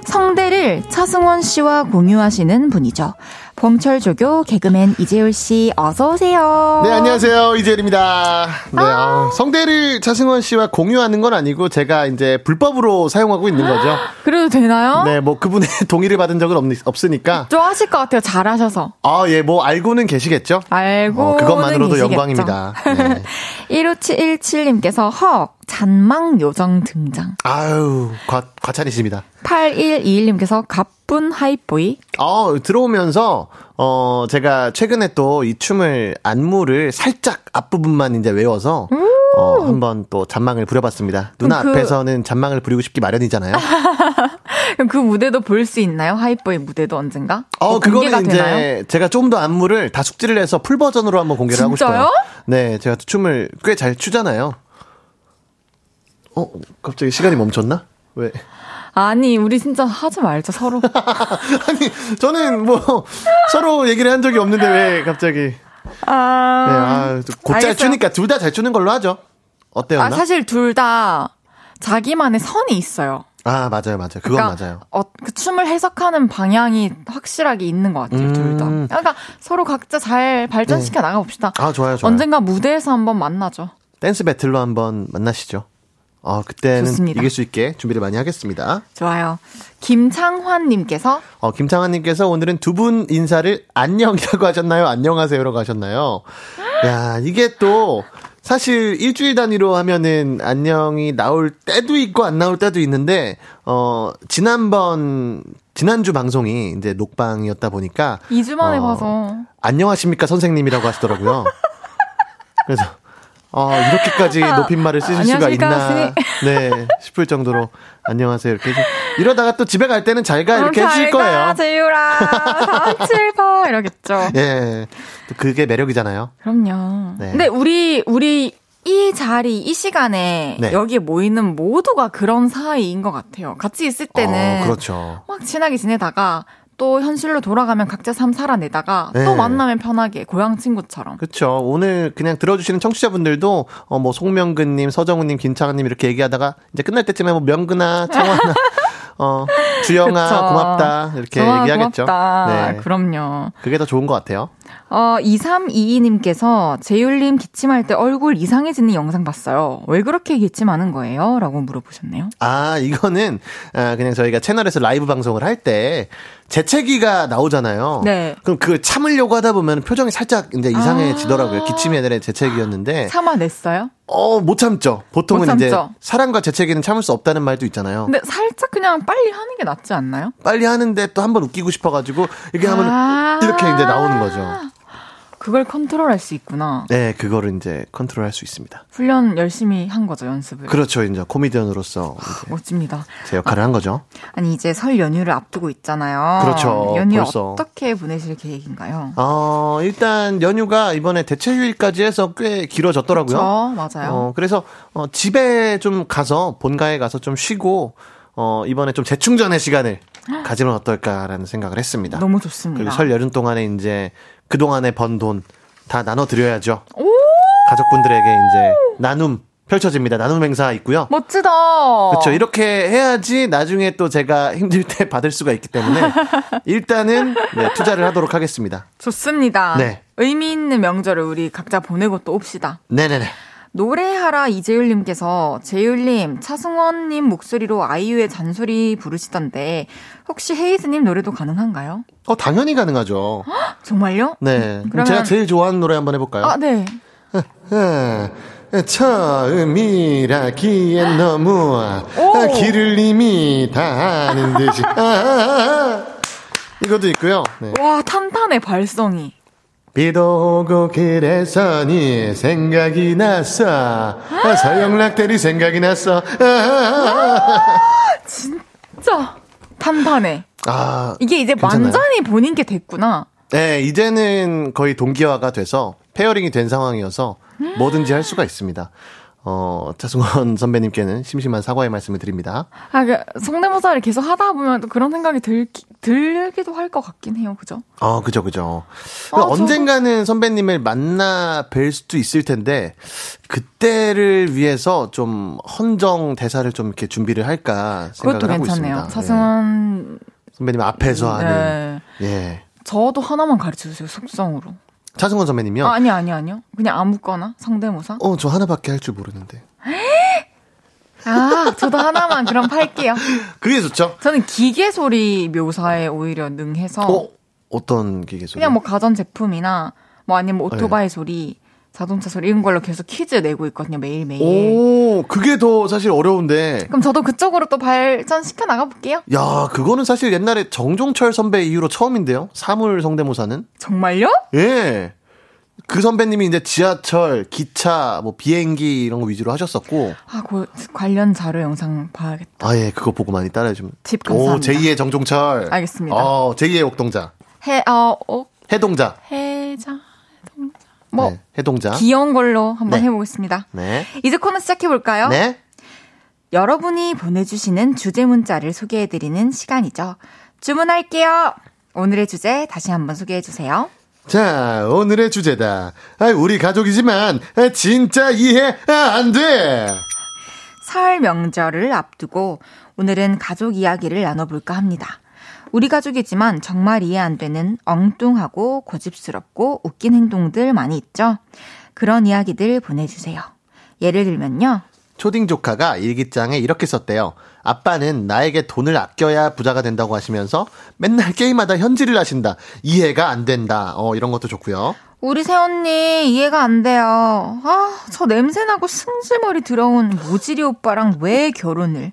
성대를 차승원 씨와 공유하시는 분이죠. 봄철조교 개그맨 이재율 씨 어서 오세요. 네, 안녕하세요. 이재일입니다. 네, 아. 어, 성대를 차승원 씨와 공유하는 건 아니고 제가 이제 불법으로 사용하고 있는 거죠. 그래도 되나요? 네, 뭐 그분의 동의를 받은 적은 없, 없으니까. 좀 하실 것 같아요. 잘하셔서. 아, 예, 뭐 알고는 계시겠죠? 알고. 어, 그것만으로도 계시겠죠. 영광입니다. 네. 15717님께서 헉, 잔망 요정 등장. 아유, 과, 과찬이십니다. 8121님께서 가쁜 하이보이. 어, 들어오면서, 어, 제가 최근에 또 이 춤을, 안무를 살짝 앞부분만 이제 외워서, 어, 한번 또 잔망을 부려봤습니다. 누나 그... 앞에서는 잔망을 부리고 싶기 마련이잖아요. 그럼 그 무대도 볼 수 있나요? 하이보이 무대도 언젠가? 어, 뭐 그거는 이제 되나요? 제가 좀더 안무를 다 숙지를 해서 풀 버전으로 한번 공개를 진짜요? 하고 싶어요. 네, 제가 또 춤을 꽤 잘 추잖아요. 어, 갑자기 시간이 멈췄나? 왜? 아니, 우리 진짜 하지 말자, 서로. 아니, 저는 뭐, 서로 얘기를 한 적이 없는데 왜 갑자기. 아. 네, 아, 곧잘 추니까 둘 다 잘 추는 걸로 하죠. 어때요? 아, 사실 둘 다 자기만의 선이 있어요. 아, 맞아요, 맞아요. 그건 그러니까, 맞아요. 어, 그 춤을 해석하는 방향이 확실하게 있는 것 같아요, 음. 둘 다. 그러니까 서로 각자 잘 발전시켜 네. 나가봅시다. 아, 좋아요, 좋아요. 언젠가 무대에서 한번 만나죠. 댄스 배틀로 한번 만나시죠. 어, 그때는 좋습니다. 이길 수 있게 준비를 많이 하겠습니다. 좋아요. 김창환님께서 어, 김창환님께서 오늘은 두 분 인사를 안녕이라고 하셨나요? 안녕하세요라고 하셨나요? 야, 이게 또 사실 일주일 단위로 하면은 안녕이 나올 때도 있고 안 나올 때도 있는데 어 지난번 지난주 방송이 이제 녹방이었다 보니까 2주 만에 어, 봐서 안녕하십니까 선생님이라고 하시더라고요. 그래서 아, 이렇게까지 아, 높임말을 쓰실 수가 있나. 네, 싶을 정도로 안녕하세요. 이렇게 해서 이러다가 또 집에 갈 때는 잘 가 이렇게 어, 해주실 거예요. 재유라, 다칠 봐 이러겠죠. 예. 또 그게 매력이잖아요. 그럼요. 네. 근데 우리 우리 이 자리, 이 시간에 네. 여기에 모이는 모두가 그런 사이인 것 같아요. 같이 있을 때는 어, 그렇죠. 막 친하게 지내다가 또 현실로 돌아가면 각자 삶 살아내다가 네. 또 만나면 편하게 고향 친구처럼. 그렇죠. 오늘 그냥 들어주시는 청취자분들도 어 뭐 송명근님, 서정우님, 김창환님 이렇게 얘기하다가 이제 끝날 때쯤에 뭐 명근아, 청환아. 어, 주영아, 그쵸. 고맙다. 이렇게 얘기하겠죠. 고맙다. 네. 그럼요. 그게 더 좋은 것 같아요. 어, 2322님께서 재율님 기침할 때 얼굴 이상해지는 영상 봤어요. 왜 그렇게 기침하는 거예요? 라고 물어보셨네요. 아, 이거는, 아, 그냥 저희가 채널에서 라이브 방송을 할 때, 재채기가 나오잖아요. 네. 그럼 그 참으려고 하다 보면 표정이 살짝 이제 이상해지더라고요. 아~ 기침이 애들의 재채기였는데. 참아냈어요? 어, 못 참죠. 보통은 못 이제 사랑과 재채기는 참을 수 없다는 말도 있잖아요. 근데 살짝 그냥 빨리 하는 게 낫지 않나요? 빨리 하는데 또 한 번 웃기고 싶어가지고 이렇게 하면 아~ 이렇게 이제 나오는 거죠. 그걸 컨트롤할 수 있구나. 네, 그거를 이제 컨트롤할 수 있습니다. 훈련 열심히 한 거죠, 연습을. 그렇죠, 이제 코미디언으로서 이제 멋집니다. 제 역할을 아, 한 거죠. 아니 이제 설 연휴를 앞두고 있잖아요. 그렇죠. 연휴 벌써. 어떻게 보내실 계획인가요? 어, 일단 연휴가 이번에 대체 휴일까지 해서 꽤 길어졌더라고요. 그렇죠, 맞아요. 어, 그래서 어, 집에 좀 가서 본가에 가서 좀 쉬고 어, 이번에 좀 재충전의 시간을 가지면 어떨까라는 생각을 했습니다. 너무 좋습니다. 그리고 설 연휴 동안에 이제 그동안에 번 돈 다 나눠드려야죠. 가족분들에게 이제 나눔 펼쳐집니다. 나눔 행사 있고요. 멋지다. 그렇죠. 이렇게 해야지 나중에 또 제가 힘들 때 받을 수가 있기 때문에 일단은 네, 투자를 하도록 하겠습니다. 좋습니다. 네. 의미 있는 명절을 우리 각자 보내고 또 옵시다. 네네네. 노래하라 이재율님께서 재율님, 차승원님 목소리로 아이유의 잔소리 부르시던데 혹시 헤이즈님 노래도 가능한가요? 어 당연히 가능하죠. 정말요? 네. 그럼 그러면- 제가 제일 좋아하는 노래 한번 해볼까요? 아, 네. 아, 처음이라기엔 너무 아, 오. 길을 이미 다 아는 듯이. 이것도 있고요. 네. 와, 탄탄해 발성이. 비도 오고 그래서 네 생각이 났어 아, 서영락 대리 생각이 났어 아, 아, 진짜 탄탄해. 아, 이게 이제 괜찮아요. 완전히 본인 게 됐구나. 네 이제는 거의 동기화가 돼서 pairing이 된 상황이어서 뭐든지 할 수가 있습니다. 어, 차승원 선배님께는 심심한 사과의 말씀을 드립니다. 아, 그 성대모사를 계속 하다 보면 또 그런 생각이 들, 들기도 할 것 같긴 해요. 그죠? 어, 그죠, 그죠. 아, 저도- 언젠가는 선배님을 만나 뵐 수도 있을 텐데, 그때를 위해서 좀 헌정 대사를 좀 이렇게 준비를 할까 생각을 그것도 하고 괜찮네요. 있습니다. 네. 차승원, 선배님 앞에서 하는, 네. 예. 저도 하나만 가르쳐 주세요. 속성으로. 차승원 선배님이요? 아, 아니, 아니, 아니요. 그냥 아무거나 성대모사. 어, 저 하나밖에 할 줄 모르는데. 아, 저도 하나만 그럼 팔게요. 그게 좋죠? 저는 기계 소리 묘사에 오히려 능해서 어, 어떤 기계 소리? 그냥 뭐 가전 제품이나 뭐 아니면 뭐 오토바이 소리, 자동차 소리 이런 걸로 계속 퀴즈 내고 있거든요. 매일 매일. 오, 그게 더 사실 어려운데. 그럼 저도 그쪽으로 또 발전시켜 나가 볼게요. 야, 그거는 사실 옛날에 정종철 선배 이후로 처음인데요? 사물 성대모사는? 정말요? 예. 그 선배님이 이제 지하철, 기차, 뭐 비행기 이런 거 위주로 하셨었고, 아, 그 관련 자료 영상 봐야겠다. 아, 예, 그거 보고 많이 따라해주면. 팁 감사합니다. 오, 제2의 정종철. 알겠습니다. 어, 제2의 옥동자. 해, 어, 어, 해동자. 해자. 뭐, 네, 해동자. 귀여운 걸로 한번 네. 해보겠습니다. 네. 이제 코너 시작해 볼까요? 네. 여러분이 보내주시는 주제 문자를 소개해드리는 시간이죠. 주문할게요. 오늘의 주제 다시 한번 소개해주세요. 자, 오늘의 주제다. 아, 우리 가족이지만, 아, 진짜 이해 아, 안 돼! 설 명절을 앞두고 오늘은 가족 이야기를 나눠볼까 합니다. 우리 가족이지만 정말 이해 안 되는 엉뚱하고 고집스럽고 웃긴 행동들 많이 있죠? 그런 이야기들 보내주세요. 예를 들면요. 초딩 조카가 일기장에 이렇게 썼대요. 아빠는 나에게 돈을 아껴야 부자가 된다고 하시면서 맨날 게임하다 현질을 하신다. 이해가 안 된다. 어, 이런 것도 좋고요. 우리 새언니 이해가 안 돼요. 아, 저 냄새나고 승질머리 들어온 모지리 오빠랑 왜 결혼을.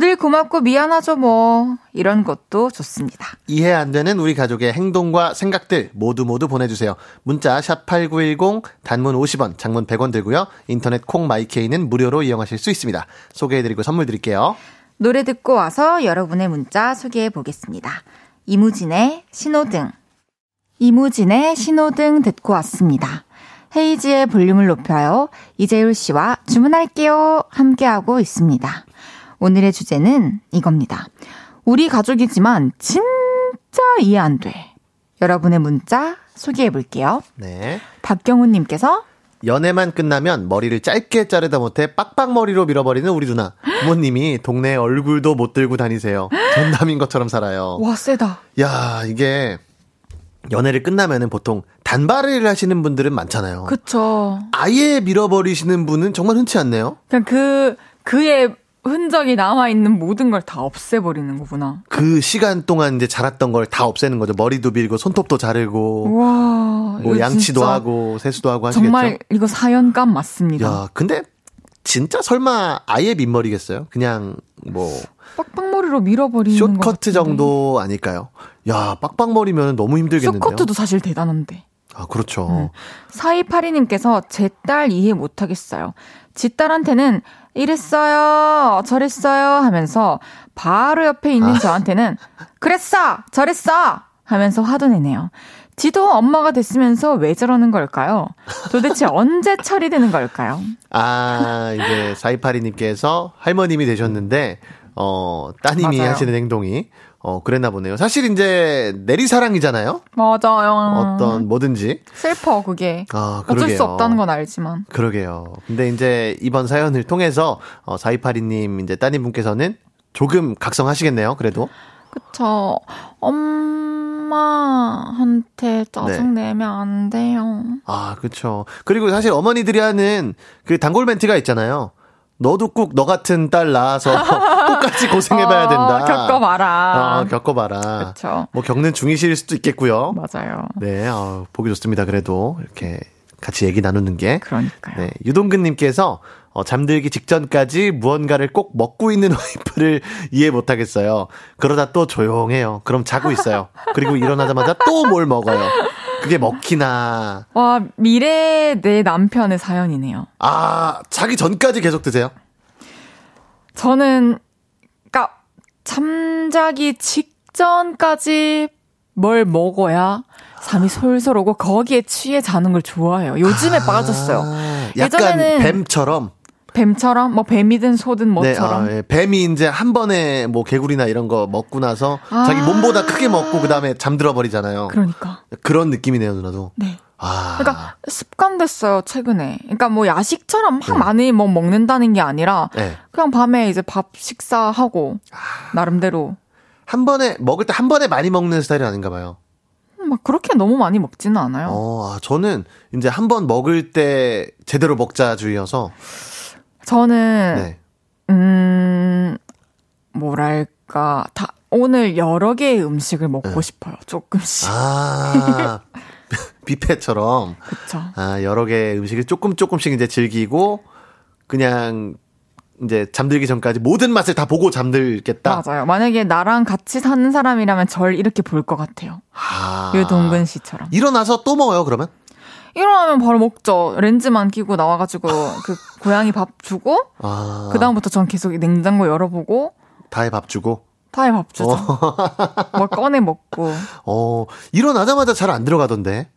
늘 고맙고 미안하죠 뭐. 이런 것도 좋습니다. 이해 안 되는 우리 가족의 행동과 생각들 모두 모두 보내주세요. 문자 샵8910 단문 50원, 장문 100원 들고요. 인터넷 콩 마이케이는 무료로 이용하실 수 있습니다. 소개해드리고 선물 드릴게요. 노래 듣고 와서 여러분의 문자 소개해 보겠습니다. 이무진의 신호등. 이무진의 신호등 듣고 왔습니다. 헤이지의 볼륨을 높여요. 이재율 씨와 주문할게요. 함께하고 있습니다. 오늘의 주제는 이겁니다. 우리 가족이지만 진짜 이해 안 돼. 여러분의 문자 소개해 볼게요. 네. 박경훈님께서 연애만 끝나면 머리를 짧게 자르다 못해 빡빡머리로 밀어버리는 우리 누나. 부모님이 동네 얼굴도 못 들고 다니세요. 전남인 것처럼 살아요. 와 세다. 야, 이게 연애를 끝나면은 보통 단발을 하시는 분들은 많잖아요. 그쵸. 아예 밀어버리시는 분은 정말 흔치 않네요. 그냥 그 그의 흔적이 남아 있는 모든 걸 다 없애버리는 거구나. 그 시간 동안 이제 자랐던 걸 다 없애는 거죠. 머리도 밀고 손톱도 자르고 와, 뭐 양치도 하고 세수도 하고 하시겠죠. 정말 이거 사연감 맞습니다. 야, 근데 진짜 설마 아예 민머리겠어요? 그냥 뭐 빡빡머리로 밀어버리는 같은데. 정도 아닐까요? 야, 빡빡머리면 너무 힘들겠는데요. 숏커트도 사실 대단한데. 아, 그렇죠. 4282님께서 제 딸 이해 못하겠어요. 지 딸한테는 이랬어요, 저랬어요 하면서 바로 옆에 있는 아. 저한테는 그랬어, 저랬어 하면서 화도 내네요. 지도 엄마가 됐으면서 왜 저러는 걸까요? 도대체 언제 처리되는 걸까요? 아, 이제 사이파리님께서 할머님이 되셨는데, 어, 따님이 맞아요. 하시는 행동이, 어, 그랬나 보네요. 사실 이제 내리사랑이잖아요. 맞아요. 어떤 뭐든지. 슬퍼 그게. 아, 어쩔 그러게요. 수 없다는 건 알지만. 그러게요. 근데 이제 이번 사연을 통해서 어, 4282님 이제 따님분께서는 조금 각성하시겠네요. 그래도. 그쵸. 엄마한테 짜증 내면 안 돼요. 아, 그렇죠. 그리고 사실 어머니들이 하는 그 단골 멘트가 있잖아요. 너도 꼭 너 같은 딸 낳아서 똑같이 고생해봐야 된다. 어, 겪어봐라. 어, 겪어봐라. 그쵸. 뭐 겪는 중이실 수도 있겠고요. 맞아요. 네, 어, 보기 좋습니다. 그래도 이렇게 같이 얘기 나누는 게. 그러니까요. 네, 유동근님께서 어, 잠들기 직전까지 무언가를 꼭 먹고 있는 와이프를 이해 못하겠어요. 그러다 또 조용해요. 그럼 자고 있어요. 그리고 일어나자마자 또 뭘 먹어요. 그게 먹히나. 와, 미래 내 남편의 사연이네요. 아, 자기 전까지 계속 드세요? 저는, 그니까, 잠자기 직전까지 뭘 먹어야 잠이 솔솔 오고 거기에 취해 자는 걸 좋아해요. 요즘에 빠졌어요. 아, 약간 예전에는 뱀처럼. 뱀처럼, 뭐 뱀이든 소든 뭐처럼. 네, 아, 예. 뱀이 이제 한 번에 뭐 개구리나 이런 거 먹고 나서 아. 자기 몸보다 크게 먹고 그 다음에 잠들어 버리잖아요. 그러니까. 그런 느낌이네요, 누나도. 네. 아. 그러니까 습관 됐어요 최근에. 그러니까 뭐 야식처럼 막 많이 뭐 먹는다는 게 아니라 네. 그냥 밤에 이제 밥 식사하고 나름대로 한 번에 먹을 때 한 번에 많이 먹는 스타일이 아닌가 봐요. 막 그렇게 너무 많이 먹지는 않아요. 어, 아, 저는 이제 한 번 먹을 때 제대로 먹자주의여서. 저는 네. 음 뭐랄까 다 오늘 여러 개의 음식을 먹고 싶어요. 조금씩. 네. 아, 뷔페처럼. 그쵸. 아, 여러 개의 음식을 조금 조금씩 이제 즐기고, 그냥, 이제 잠들기 전까지 모든 맛을 다 보고 잠들겠다. 맞아요. 만약에 나랑 같이 사는 사람이라면 절 이렇게 볼 것 같아요. 아. 유동근 씨처럼. 일어나서 또 먹어요, 그러면? 일어나면 바로 먹죠. 렌즈만 끼고 나와가지고 그 고양이 밥 주고 아. 그 다음부터 전 계속 냉장고 열어보고 다에 밥 주고. 다에 밥 주죠. 뭘 꺼내 먹고 어, 일어나자마자 잘 안 들어가던데.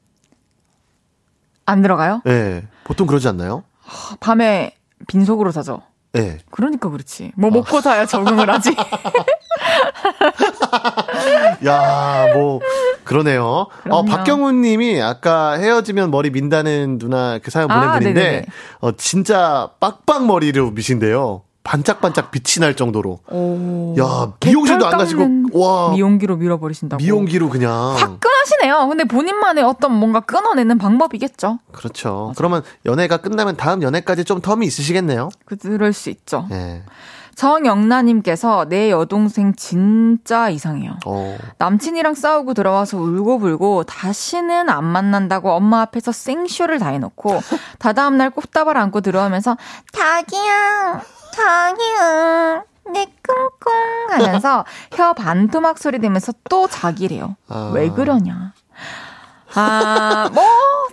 안 들어가요? 예. 네, 보통 그러지 않나요? 밤에 빈속으로 자죠. 예. 네. 그러니까 그렇지. 뭐 먹고 자야 적응을 하지. 야, 뭐 그러네요. 어, 그럼요. 박경훈 님이 아까 헤어지면 머리 민다는 누나 그 사연 보낸 아, 분인데 네네네. 어 진짜 빡빡 머리로 미신대요. 반짝반짝 빛이 날 정도로. 오. 야, 미용실도 안 가시고 와. 미용기로 밀어버리신다고. 미용기로 그냥 화끈하시네요. 근데 본인만의 어떤 뭔가 끊어내는 방법이겠죠. 그렇죠. 그러면 연애가 끝나면 다음 연애까지 좀 텀이 있으시겠네요. 그럴 수 있죠. 예. 정영나님께서 내 여동생 진짜 이상해요. 어. 남친이랑 싸우고 들어와서 울고불고 다시는 안 만난다고 엄마 앞에서 생쇼를 다 해놓고 다다음날 꽃다발 안고 들어오면서 자기야 자기야 내 꿍꿍 하면서 혀 반토막 소리 내면서 또 자기래요. 아. 왜 그러냐. 아, 뭐,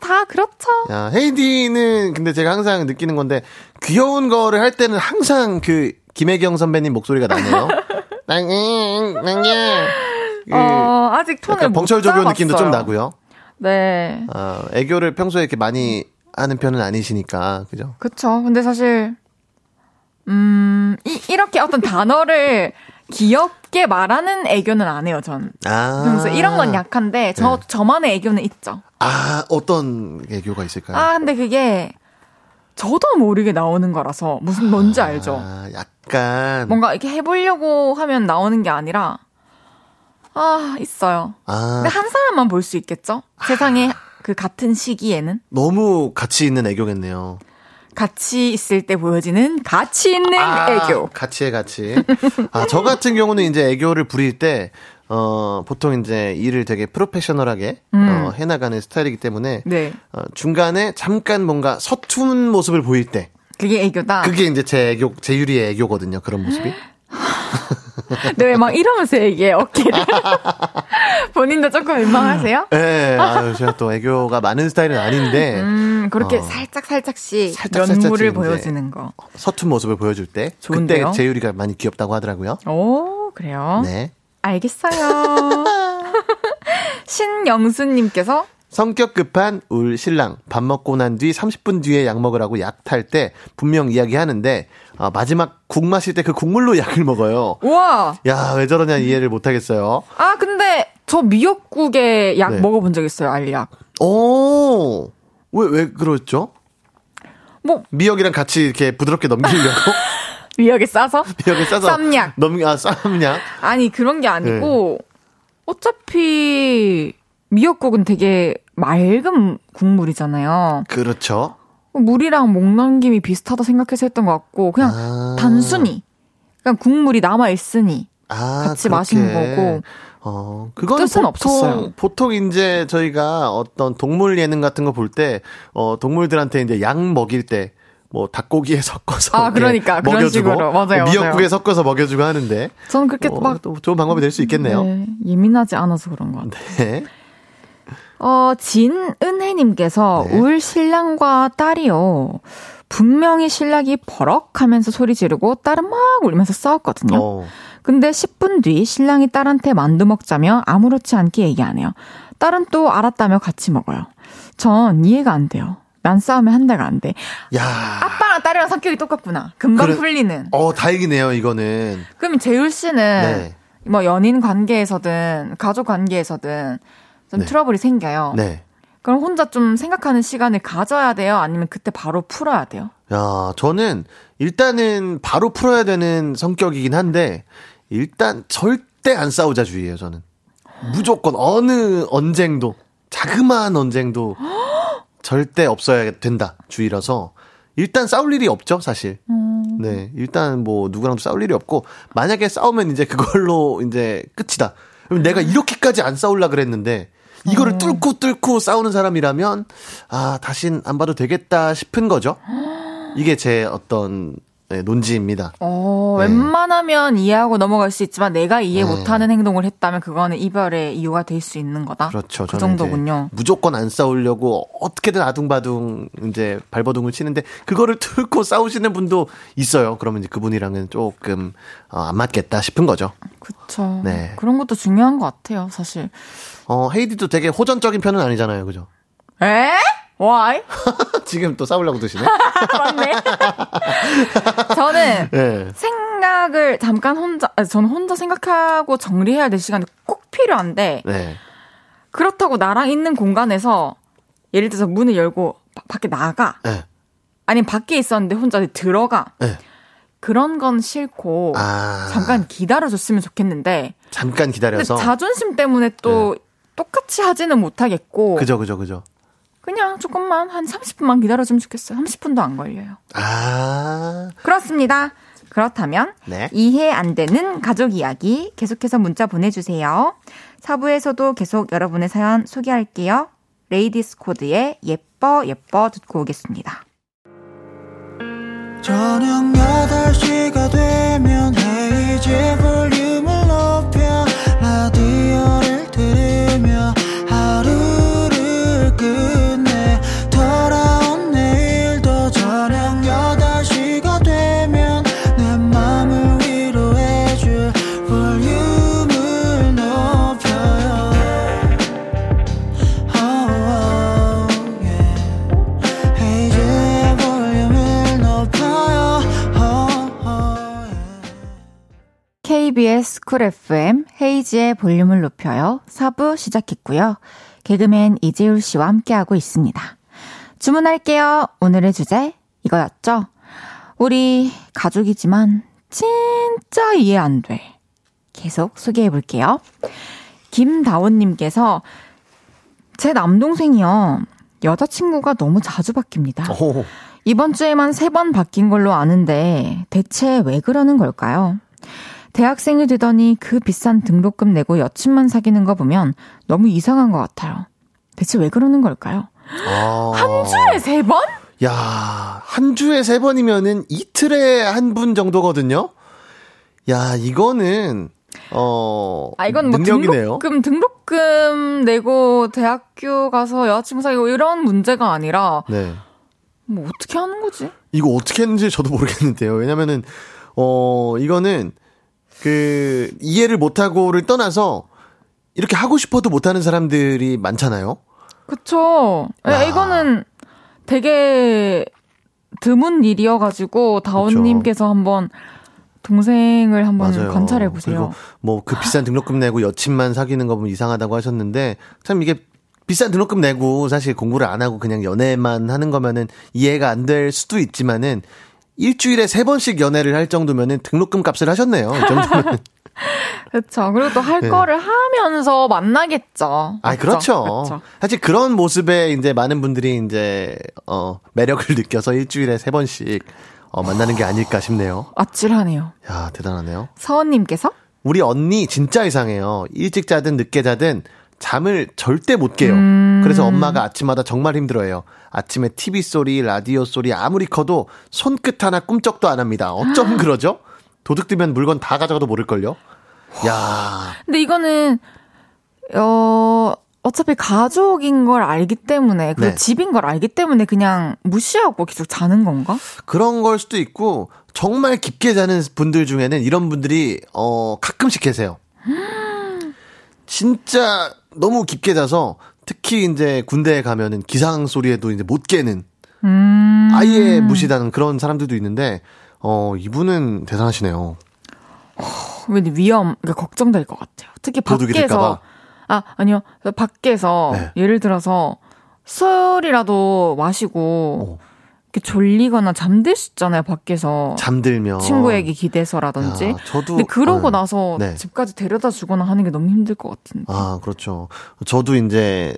다 그렇죠. 야, 헤이디는 근데 제가 항상 느끼는 건데 귀여운 거를 할 때는 항상 그 김혜경 선배님 목소리가 나네요. 낭잉, 낭잉. 그 어, 아직 톤을 약간 못 벙철 조교 잡았어요. 느낌도 좀 나고요. 네. 아, 애교를 평소에 이렇게 많이 하는 편은 아니시니까, 그죠? 그쵸. 근데 사실, 음, 이, 이렇게 어떤 단어를 귀엽게 말하는 애교는 안 해요, 전. 아. 그래서 이런 건 약한데, 저, 네. 저만의 애교는 있죠. 아, 어떤 애교가 있을까요? 아, 근데 그게, 저도 모르게 나오는 거라서, 무슨, 뭔지 알죠? 아, 약간. 뭔가 이렇게 해보려고 하면 나오는 게 아니라, 아, 있어요. 아, 근데 한 사람만 볼 수 있겠죠? 세상에 그 같은 시기에는. 너무 가치 있는 애교겠네요. 같이 있을 때 보여지는 가치 있는 아, 애교. 가치에 가치. 아, 저 같은 경우는 이제 애교를 부릴 때, 어, 보통 이제 일을 되게 프로페셔널하게, 어, 해나가는 스타일이기 때문에, 네. 어, 중간에 잠깐 뭔가 서툰 모습을 보일 때, 그게 애교다. 그게 이제 제 애교, 제 유리의 애교거든요. 그런 모습이. 네, 왜막 이러면서 얘기해, 어깨를. 본인도 조금 민망하세요? 예, 아유, 제가 또 애교가 많은 스타일은 아닌데, 음, 그렇게 어. 살짝살짝씩 살짝 면모를 보여주는 거. 서툰 모습을 보여줄 때, 좋은데요? 그때 제 유리가 많이 귀엽다고 하더라고요. 오, 그래요? 네. 알겠어요. 신영수님께서 성격 급한 울 신랑 밥 먹고 난 뒤 30분 뒤에 약 먹으라고 약 탈 때 분명 이야기하는데 아, 마지막 국 마실 때 그 국물로 약을 먹어요. 우와. 야 왜 저러냐 이해를 못 하겠어요. 아, 근데 저 미역국에 약 네. 먹어본 적 있어요, 알약. 오. 왜, 왜 그러죠? 뭐, 미역이랑 같이 이렇게 부드럽게 넘기려고? 미역에 싸서? 미역에 싸서. 쌈약. 넘, 아, 쌈약. 아니, 그런 게 아니고, 네. 어차피 미역국은 되게 맑은 국물이잖아요. 그렇죠. 물이랑 목넘김이 비슷하다 생각해서 했던 것 같고, 그냥 아. 단순히. 그냥 국물이 남아 있으니 아, 같이 그렇게. 마신 거고. 어, 그건 뜻은 보통, 없었어요. 보통 이제 저희가 어떤 동물 예능 같은 거 볼 때, 어, 동물들한테 이제 약 먹일 때, 뭐 닭고기에 섞어서 아, 그러니까. 먹여주고, 식으로. 맞아요, 뭐 미역국에 맞아요. 섞어서 먹여주고 하는데 저는 그렇게 어, 막또 좋은 방법이 될 수 있겠네요. 네, 예민하지 않아서 그런 것 같아요. 네. 어, 진은혜님께서 네. 울 신랑과 딸이요. 분명히 신랑이 버럭 하면서 소리 지르고 딸은 막 울면서 싸웠거든요. 어. 근데 10분 뒤 신랑이 딸한테 만두 먹자며 아무렇지 않게 얘기하네요. 딸은 또 알았다며 같이 먹어요. 전 이해가 안 돼요. 난 싸움에 한 달가 안 돼. 야. 아빠랑 딸이랑 성격이 똑같구나. 금방 그래- 풀리는. 어, 다행이네요, 이거는. 그럼 재율 씨는 네. 뭐 연인 관계에서든 가족 관계에서든 좀 네. 트러블이 생겨요. 네. 그럼 혼자 좀 생각하는 시간을 가져야 돼요? 아니면 그때 바로 풀어야 돼요? 야, 저는 일단은 바로 풀어야 되는 성격이긴 한데 일단 절대 안 싸우자 주의예요, 저는. 무조건 어느 언쟁도 자그마한 언쟁도 절대 없어야 된다 주의라서 일단 싸울 일이 없죠, 사실. 네, 일단 뭐 누구랑도 싸울 일이 없고 만약에 싸우면 이제 그걸로 이제 끝이다. 내가 이렇게까지 안 싸울라 그랬는데 이거를 뚫고 뚫고 싸우는 사람이라면 아 다신 안 봐도 되겠다 싶은 거죠. 이게 제 어떤 네, 논지입니다. 어, 네. 웬만하면 이해하고 넘어갈 수 있지만 내가 이해 네. 못하는 행동을 했다면 그거는 이별의 이유가 될 수 있는 거다. 그렇죠. 그 정도군요. 무조건 안 싸우려고 어떻게든 아둥바둥 이제 발버둥을 치는데 그거를 뚫고 싸우시는 분도 있어요. 그러면 이제 그분이랑은 조금 어, 안 맞겠다 싶은 거죠. 그쵸. 네. 그런 것도 중요한 것 같아요, 사실. 어, 헤이디도 되게 호전적인 편은 아니잖아요. 그죠? 에? Why? 지금 또 싸우려고 드시네. 맞네. 저는 네. 생각을 잠깐 혼자, 아니, 저는 혼자 생각하고 정리해야 될 시간이 꼭 필요한데, 네. 그렇다고 나랑 있는 공간에서, 예를 들어서 문을 열고 바- 밖에 나가. 네. 아니면 밖에 있었는데 혼자 들어가. 네. 그런 건 싫고, 아. 잠깐 기다려줬으면 좋겠는데, 잠깐 기다려서. 네. 자존심 때문에 또 똑같이 하지는 못하겠고, 그죠, 그죠, 그죠. 그냥 조금만 한 30분만 기다려주면 좋겠어요. 30분도 안 걸려요. 아. 그렇습니다. 그렇다면 네. 이해 안 되는 가족 이야기 계속해서 문자 보내주세요. 4부에서도 계속 여러분의 사연 소개할게요. Ladies' Code의 예뻐 예뻐 듣고 오겠습니다. 저녁 8시가 되면 헤이즈 볼륨을 높여 라디오를 KBS 쿨 FM 헤이지의 볼륨을 높여요. 4부 시작했고요. 개그맨 이재율 씨와 함께하고 있습니다. 주문할게요. 오늘의 주제 이거였죠. 우리 가족이지만 진짜 이해 안 돼. 계속 소개해 볼게요. 김다원님께서 제 남동생이요. 여자친구가 너무 자주 바뀝니다. 오. 이번 주에만 세 번 바뀐 걸로 아는데 대체 왜 그러는 걸까요? 대학생이 되더니 그 비싼 등록금 내고 여친만 사귀는 거 보면 너무 이상한 것 같아요. 대체 왜 그러는 걸까요? 아. 한 주에 세 번? 야, 한 주에 세 번이면은 이틀에 한 분 정도거든요? 야, 이거는, 어, 아, 이건 뭐 능력이네요. 등록금, 등록금 내고 대학교 가서 여자친구 사귀고 이런 문제가 아니라 네. 뭐 어떻게 하는 거지? 이거 어떻게 했는지 저도 모르겠는데요. 왜냐면은, 어, 이거는, 그, 이해를 못하고를 떠나서, 이렇게 하고 싶어도 못하는 사람들이 많잖아요. 그쵸. 예, 야. 이거는 되게 드문 일이어가지고 다원님께서 한번 동생을 한번 맞아요. 관찰해 보세요. 뭐 그 비싼 등록금 내고 여친만 사귀는 거 보면 이상하다고 하셨는데 참 이게 비싼 등록금 내고 사실 공부를 안 하고 그냥 연애만 하는 거면은 이해가 안 될 수도 있지만은 일주일에 세 번씩 연애를 할 정도면은 등록금 값을 하셨네요. 이 정도면. 그렇죠. 그리고 또할 네. 거를 하면서 만나겠죠. 아? 그렇죠. 그렇죠. 사실 그런 모습에 이제 많은 분들이 이제 어 매력을 느껴서 일주일에 세 번씩 어 만나는 게 아닐까 싶네요. 아찔하네요. 야, 대단하네요. 서원 님께서 우리 언니 진짜 이상해요. 일찍 자든 늦게 자든 잠을 절대 못 깨요. 음. 그래서 엄마가 아침마다 정말 힘들어해요. 아침에 TV 소리, 라디오 소리 아무리 커도 손끝 하나 꿈쩍도 안 합니다. 어쩜 그러죠? 도둑 들면 물건 다 가져가도 모를걸요? 야 근데 이거는 어 어차피 가족인 걸 알기 때문에 그 네. 집인 걸 알기 때문에 그냥 무시하고 계속 자는 건가? 그런 걸 수도 있고, 정말 깊게 자는 분들 중에는 이런 분들이, 어, 가끔씩 계세요. 진짜 너무 깊게 자서, 특히 이제 군대에 가면은 기상 소리에도 이제 못 깨는, 음. 아예 무시다는 그런 사람들도 있는데, 어, 이분은 대단하시네요. 왠지 위험, 그러니까 걱정될 것 같아요. 특히 밖에서. 아 아니요 밖에서 네. 예를 들어서 술이라도 마시고 어. 이렇게 졸리거나 잠들 수 있잖아요 밖에서 잠들면. 친구에게 기대서라든지. 야, 저도. 근데 그러고 네. 나서 네. 집까지 데려다 주거나 하는 게 너무 힘들 것 같은데. 아, 그렇죠. 저도 이제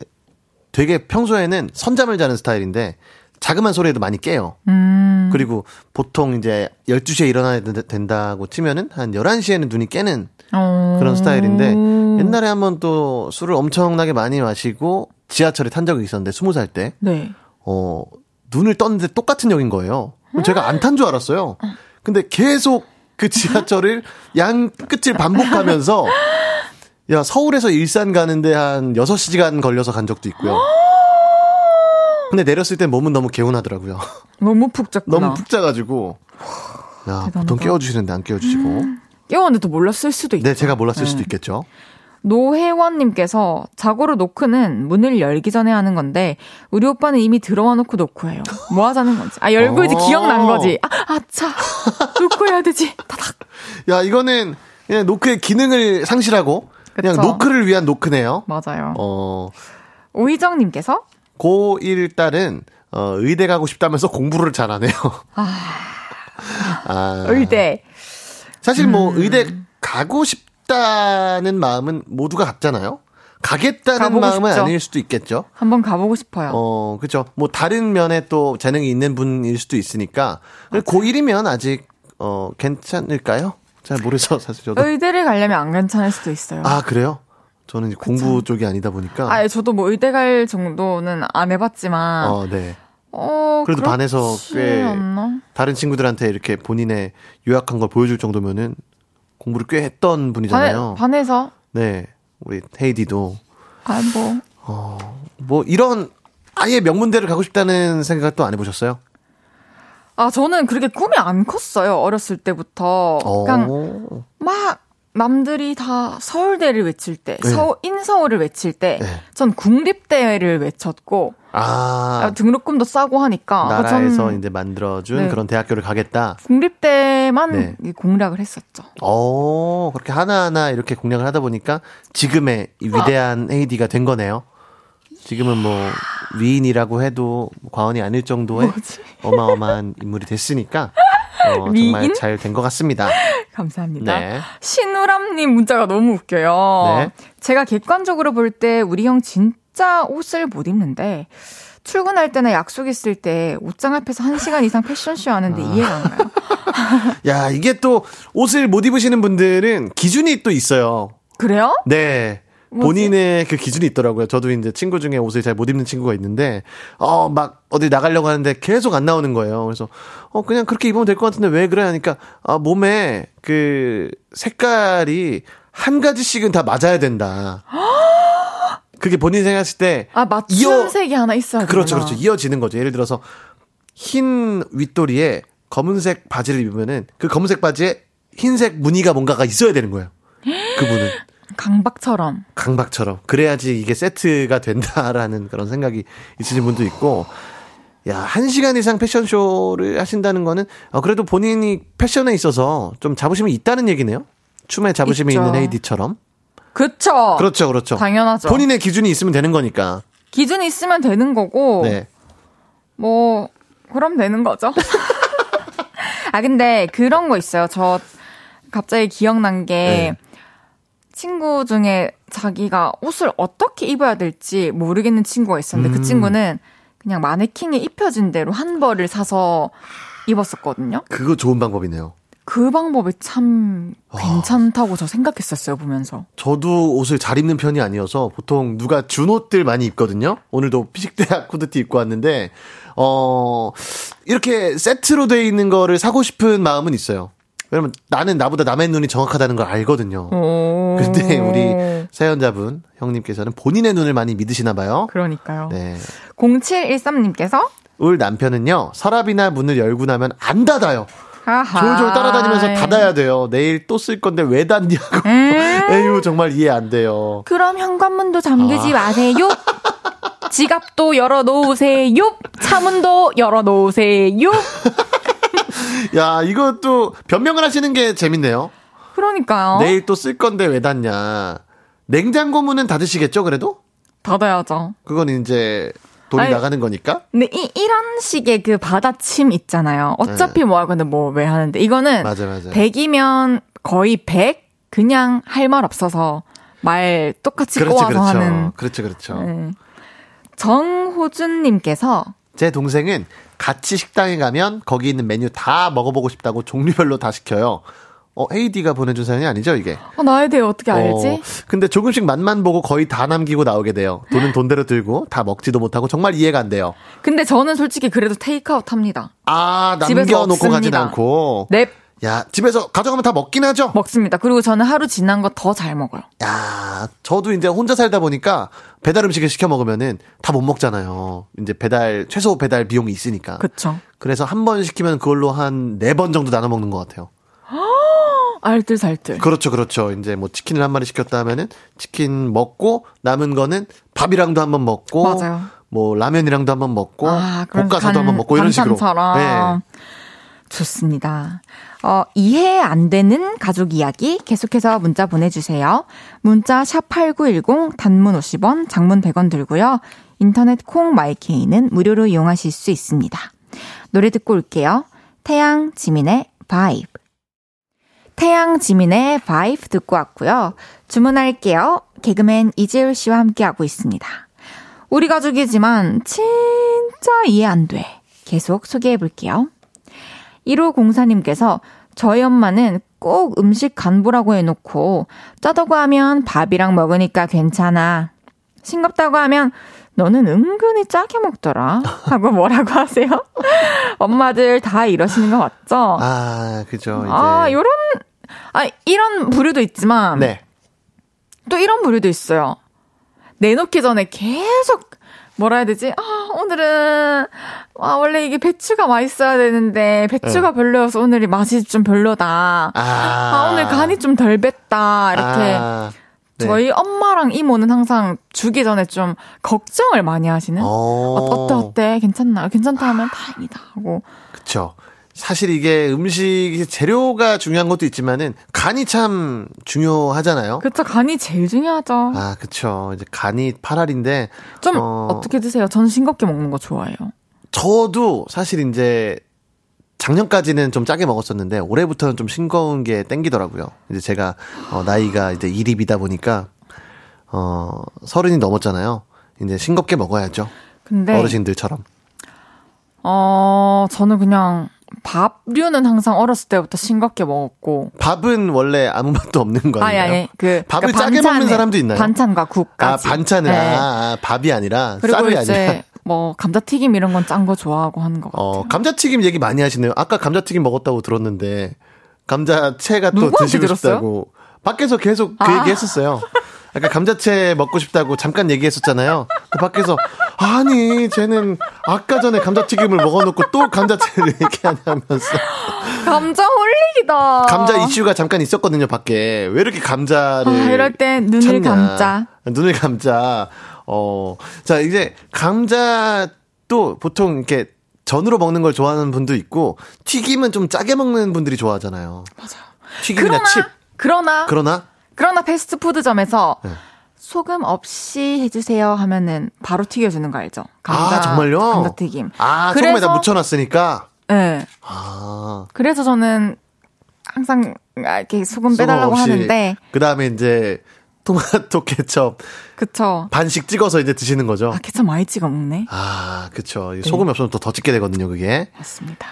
되게 평소에는 선잠을 자는 스타일인데, 자그만 소리에도 많이 깨요. 음. 그리고 보통 이제 12시에 일어나야 된- 된다고 치면은 한 11시에는 눈이 깨는 어. 그런 스타일인데 옛날에 한번 또 술을 엄청나게 많이 마시고 지하철에 탄 적이 있었는데 20살 때, 네. 어, 눈을 떴는데 똑같은 역인 거예요. 제가 안 탄 줄 알았어요. 근데 계속 그 지하철을 양 끝을 반복하면서 야, 서울에서 일산 가는데 한 6시간 걸려서 간 적도 있고요. 근데 내렸을 때 몸은 너무 개운하더라고요. 너무 푹 잤구나. 너무 푹 자가지고. 야, 보통 대단하다. 깨워주시는데 안 깨워주시고. 깨웠는데 또 몰랐을 수도 있죠. 네, 제가 몰랐을 수도 네. 있겠죠. 노혜원님께서 자고로 노크는 문을 열기 전에 하는 건데 우리 오빠는 이미 들어와 놓고 노크해요. 뭐 하자는 건지. 아 열고 이제 어. 기억난 거지. 아 아차 노크해야 되지. 타닥. 야, 이거는 그냥 노크의 기능을 상실하고 그냥 그쵸. 노크를 위한 노크네요. 맞아요. 어, 오희정님께서 고1 딸은 어, 의대 가고 싶다면서 공부를 잘하네요. 아, 의대. 사실 음. 뭐 의대 가고 싶 다는 마음은 모두가 같잖아요. 가겠다는 마음은 싶죠. 아닐 수도 있겠죠. 한번 가보고 싶어요. 어, 그죠. 뭐 다른 면에 또 재능이 있는 분일 수도 있으니까 고1이면 아직 어, 괜찮을까요? 잘 모르죠, 사실 저도. 의대를 가려면 안 괜찮을 수도 있어요. 아, 그래요? 저는 이제 공부 쪽이 아니다 보니까. 아, 저도 뭐 의대 갈 정도는 안 해봤지만, 어, 어, 네. 그래도 그렇지 반에서 꽤 않나? 다른 친구들한테 이렇게 본인의 요약한 걸 보여줄 정도면은 공부를 꽤 했던 분이잖아요. 반, 반에서, 네. 우리 헤이디도 아, 뭐, 뭐 이런 아예 명문대를 가고 싶다는 생각도 안 해보셨어요? 아, 저는 그렇게 꿈이 안 컸어요. 어렸을 때부터. 그냥 어. 막 남들이 다 서울대를 외칠 때, 네. 서 인서울을 외칠 때, 네. 전 국립대를 외쳤고, 아, 아, 등록금도 싸고 하니까, 아, 나라에서 전 이제 만들어준 네. 그런 대학교를 가겠다. 국립대만 네. 이 공략을 했었죠. 어, 그렇게 하나하나 이렇게 공략을 하다 보니까 지금의 이 위대한 헤이디가 된 거네요. 지금은 뭐 위인이라고 해도 과언이 아닐 정도의 뭐지? 어마어마한 인물이 됐으니까 어, 정말? 잘 된 것 같습니다. 감사합니다. 네. 신우람님 문자가 너무 웃겨요. 네. 제가 객관적으로 볼 때 우리 형 진짜 옷을 못 입는데 출근할 때나 약속 있을 때 옷장 앞에서 한 시간 이상 패션쇼 하는데 아. 이해가 안 가요. 야, 이게 또 옷을 못 입으시는 분들은 기준이 또 있어요. 그래요? 네. 본인의 그 기준이 있더라고요. 저도 이제 친구 중에 옷을 잘 못 입는 친구가 있는데, 어, 막 어디 나가려고 하는데 계속 안 나오는 거예요. 그래서, 어, 그냥 그렇게 입으면 될 것 같은데 왜 그래? 하니까, 아, 몸에 그 색깔이 한 가지씩은 다 맞아야 된다. 그게 본인이 생각했을 때, 아 이어- 맞춤색이 하나 있어야 그렇죠. 그렇죠. 이어지는 거죠. 예를 들어서, 흰 윗도리에 검은색 바지를 입으면은 그 검은색 바지에 흰색 무늬가 뭔가가 있어야 되는 거예요. 그분은. 강박처럼. 강박처럼. 그래야지 이게 세트가 된다라는 그런 생각이 있으신 분도 있고, 야, 한 시간 이상 패션쇼를 하신다는 거는, 어, 그래도 본인이 패션에 있어서 좀 자부심이 있다는 얘기네요? 춤에 자부심이 있죠. 있는 헤이디처럼. 그쵸. 그렇죠, 그렇죠. 당연하죠. 본인의 기준이 있으면 되는 거니까. 기준이 있으면 되는 거고, 네. 뭐, 그럼 되는 거죠. 아, 근데 그런 거 있어요. 저 갑자기 기억난 게 네. 친구 중에 자기가 옷을 어떻게 입어야 될지 모르겠는 친구가 있었는데 음. 그 친구는 그냥 마네킹에 입혀진 대로 한 벌을 사서 입었었거든요. 그거 좋은 방법이네요. 그 방법이 참 괜찮다고 저 생각했었어요, 보면서. 저도 옷을 잘 입는 편이 아니어서 보통 누가 준 옷들 많이 입거든요. 오늘도 피식대학 후드티 입고 왔는데 어 이렇게 세트로 돼 있는 거를 사고 싶은 마음은 있어요. 왜냐면 나는 나보다 남의 눈이 정확하다는 걸 알거든요. 오. 근데 우리 사연자분 형님께서는 본인의 눈을 많이 믿으시나 봐요. 그러니까요. 네. 0713님께서 울 남편은요 서랍이나 문을 열고 나면 안 닫아요. 아하. 졸졸 따라다니면서 닫아야 돼요. 내일 또 쓸 건데 왜 닫냐고. 음. 에휴 정말 이해 안 돼요. 그럼 현관문도 잠그지 아. 마세요. 지갑도 열어놓으세요. 차문도 열어놓으세요. 야, 이것도 변명을 하시는 게 재밌네요. 그러니까요. 내일 또 쓸 건데 왜 닫냐. 냉장고 문은 닫으시겠죠, 그래도? 닫아야죠. 그건 이제 돈이 아니, 나가는 거니까? 근데 이, 이런 식의 그 받아침 있잖아요. 어차피 뭐할 건데 뭐 왜 하는데. 이거는 네. 맞아, 맞아. 100이면 거의 100? 그냥 할 말 없어서 말 똑같이 그렇죠, 꼬아서 그렇죠. 하는. 그렇죠, 그렇죠. 네. 정호준님께서 제 동생은 같이 식당에 가면 거기 있는 메뉴 다 먹어보고 싶다고 종류별로 다 시켜요. 어, 헤이디가 보내준 사연이 아니죠, 이게? 어, 나에 대해 어떻게 알지? 어, 근데 조금씩 맛만 보고 거의 다 남기고 나오게 돼요. 돈은 돈대로 들고 다 먹지도 못하고 정말 이해가 안 돼요. 근데 저는 솔직히 그래도 테이크아웃 합니다. 아, 남겨놓고 가진. 않고. 넵. 야, 집에서 가져가면 다 먹긴 하죠? 먹습니다. 그리고 저는 하루 지난 거 더 잘 먹어요. 야, 저도 이제 혼자 살다 보니까 배달 음식을 시켜 먹으면은 다 못 먹잖아요. 이제 배달, 최소 배달 비용이 있으니까. 그쵸. 그래서 한 번 시키면 그걸로 한 네 번 정도 나눠 먹는 것 같아요. 알뜰살뜰. 그렇죠, 그렇죠. 이제 뭐 치킨을 한 마리 시켰다 하면은 치킨 먹고 남은 거는 밥이랑도 한 번 먹고. 맞아요. 뭐 라면이랑도 한 번 먹고. 아, 볶아서도 반- 한번 먹고 이런 식으로. 네. 좋습니다. 어, 이해 안 되는 가족 이야기 계속해서 문자 보내주세요. 문자 샵8910 단문 50원, 장문 100원 들고요. 인터넷 콩 my K는 무료로 이용하실 수 있습니다. 노래 듣고 올게요. 태양 지민의 VIBE. 태양 지민의 VIBE 듣고 왔고요. 주문할게요. 개그맨 이재율 씨와 함께하고 있습니다. 우리 가족이지만 진짜 이해 안 돼. 계속 소개해 볼게요. 1호 공사님께서 저희 엄마는 꼭 음식 간부라고 해놓고 짜다고 하면 밥이랑 먹으니까 괜찮아. 싱겁다고 하면 너는 은근히 짜게 먹더라. 하고 뭐라고 하세요? 엄마들 다 이러시는 거 맞죠? 아, 그죠. 이제. 아, 요런, 아, 이런 부류도 있지만, 네. 또 이런 부류도 있어요. 내놓기 전에 계속 뭐라 해야 되지? 아, 오늘은 아, 원래 이게 배추가 맛있어야 되는데 배추가 별로여서 오늘이 맛이 좀 별로다. 아, 아, 오늘 간이 좀 덜 뱄다. 이렇게 아, 네. 저희 엄마랑 이모는 항상 주기 전에 좀 걱정을 많이 하시는. 어. 어, 어때 어때? 괜찮나? 괜찮다 하면 다행이다 하고. 그쵸. 사실 이게 음식 재료가 중요한 것도 있지만은 간이 참 중요하잖아요. 그쵸 간이 제일 중요하죠. 아, 그쵸. 이제 간이 8알인데 좀 어. 어... 떻게 드세요? 전 싱겁게 먹는 거 좋아해요. 저도 사실 이제 작년까지는 좀 짜게 먹었었는데 올해부터는 좀 싱거운 게 땡기더라고요. 이제 제가 어, 나이가 이제 1입이다 보니까 어 서른이 넘었잖아요. 이제 싱겁게 먹어야죠. 근데 어르신들처럼. 어 저는 그냥 밥류는 항상 어렸을 때부터 싱겁게 먹었고. 밥은 원래 아무 맛도 없는 거 아니 아닌가요? 아니 그 밥을 그러니까 짜게 먹는 반찬에- 사람도 있나요? 반찬과 아 국까지. 반찬을 네. 아, 아, 밥이 아니라 그리고 쌀이 아니라. 뭐 감자튀김 이런 건 짠 거 좋아하고 하는 것 같아요. 어 감자튀김 얘기 많이 하시네요. 아까 감자튀김 먹었다고 들었는데 감자채가 또 드시고 들었어요? 싶다고 밖에서 계속 그 아. 얘기 했었어요. 아까 감자채 먹고 싶다고 잠깐 얘기했었잖아요. 그 밖에서 아니 쟤는 아까 전에 감자튀김을 먹어놓고 또 감자채를 얘기하냐면서 감자 웃기다. 감자 이슈가 잠깐 있었거든요, 밖에. 왜 이렇게 감자를. 아, 이럴 때 눈을 찾냐. 감자. 눈을 감자. 어. 자, 이제 감자도 보통 이렇게 전으로 먹는 걸 좋아하는 분도 있고, 튀김은 좀 짜게 먹는 분들이 좋아하잖아요. 맞아요. 튀김이나 그러나, 칩. 그러나, 그러나, 그러나 패스트푸드점에서 네. 소금 없이 해주세요 하면은 바로 튀겨주는 거 알죠? 감자, 아, 정말요? 감자 튀김. 아, 그래서- 소금에다 묻혀놨으니까. 네. 아. 그래서 저는 항상 이렇게 소금 빼달라고 하는데, 그 다음에 이제 토마토 케첩 그쵸. 반씩 찍어서 이제 드시는 거죠. 아, 케첩 많이 찍어 먹네. 아, 그쵸. 이게 소금이 없으면 또 더 찍게 되거든요, 그게. 맞습니다.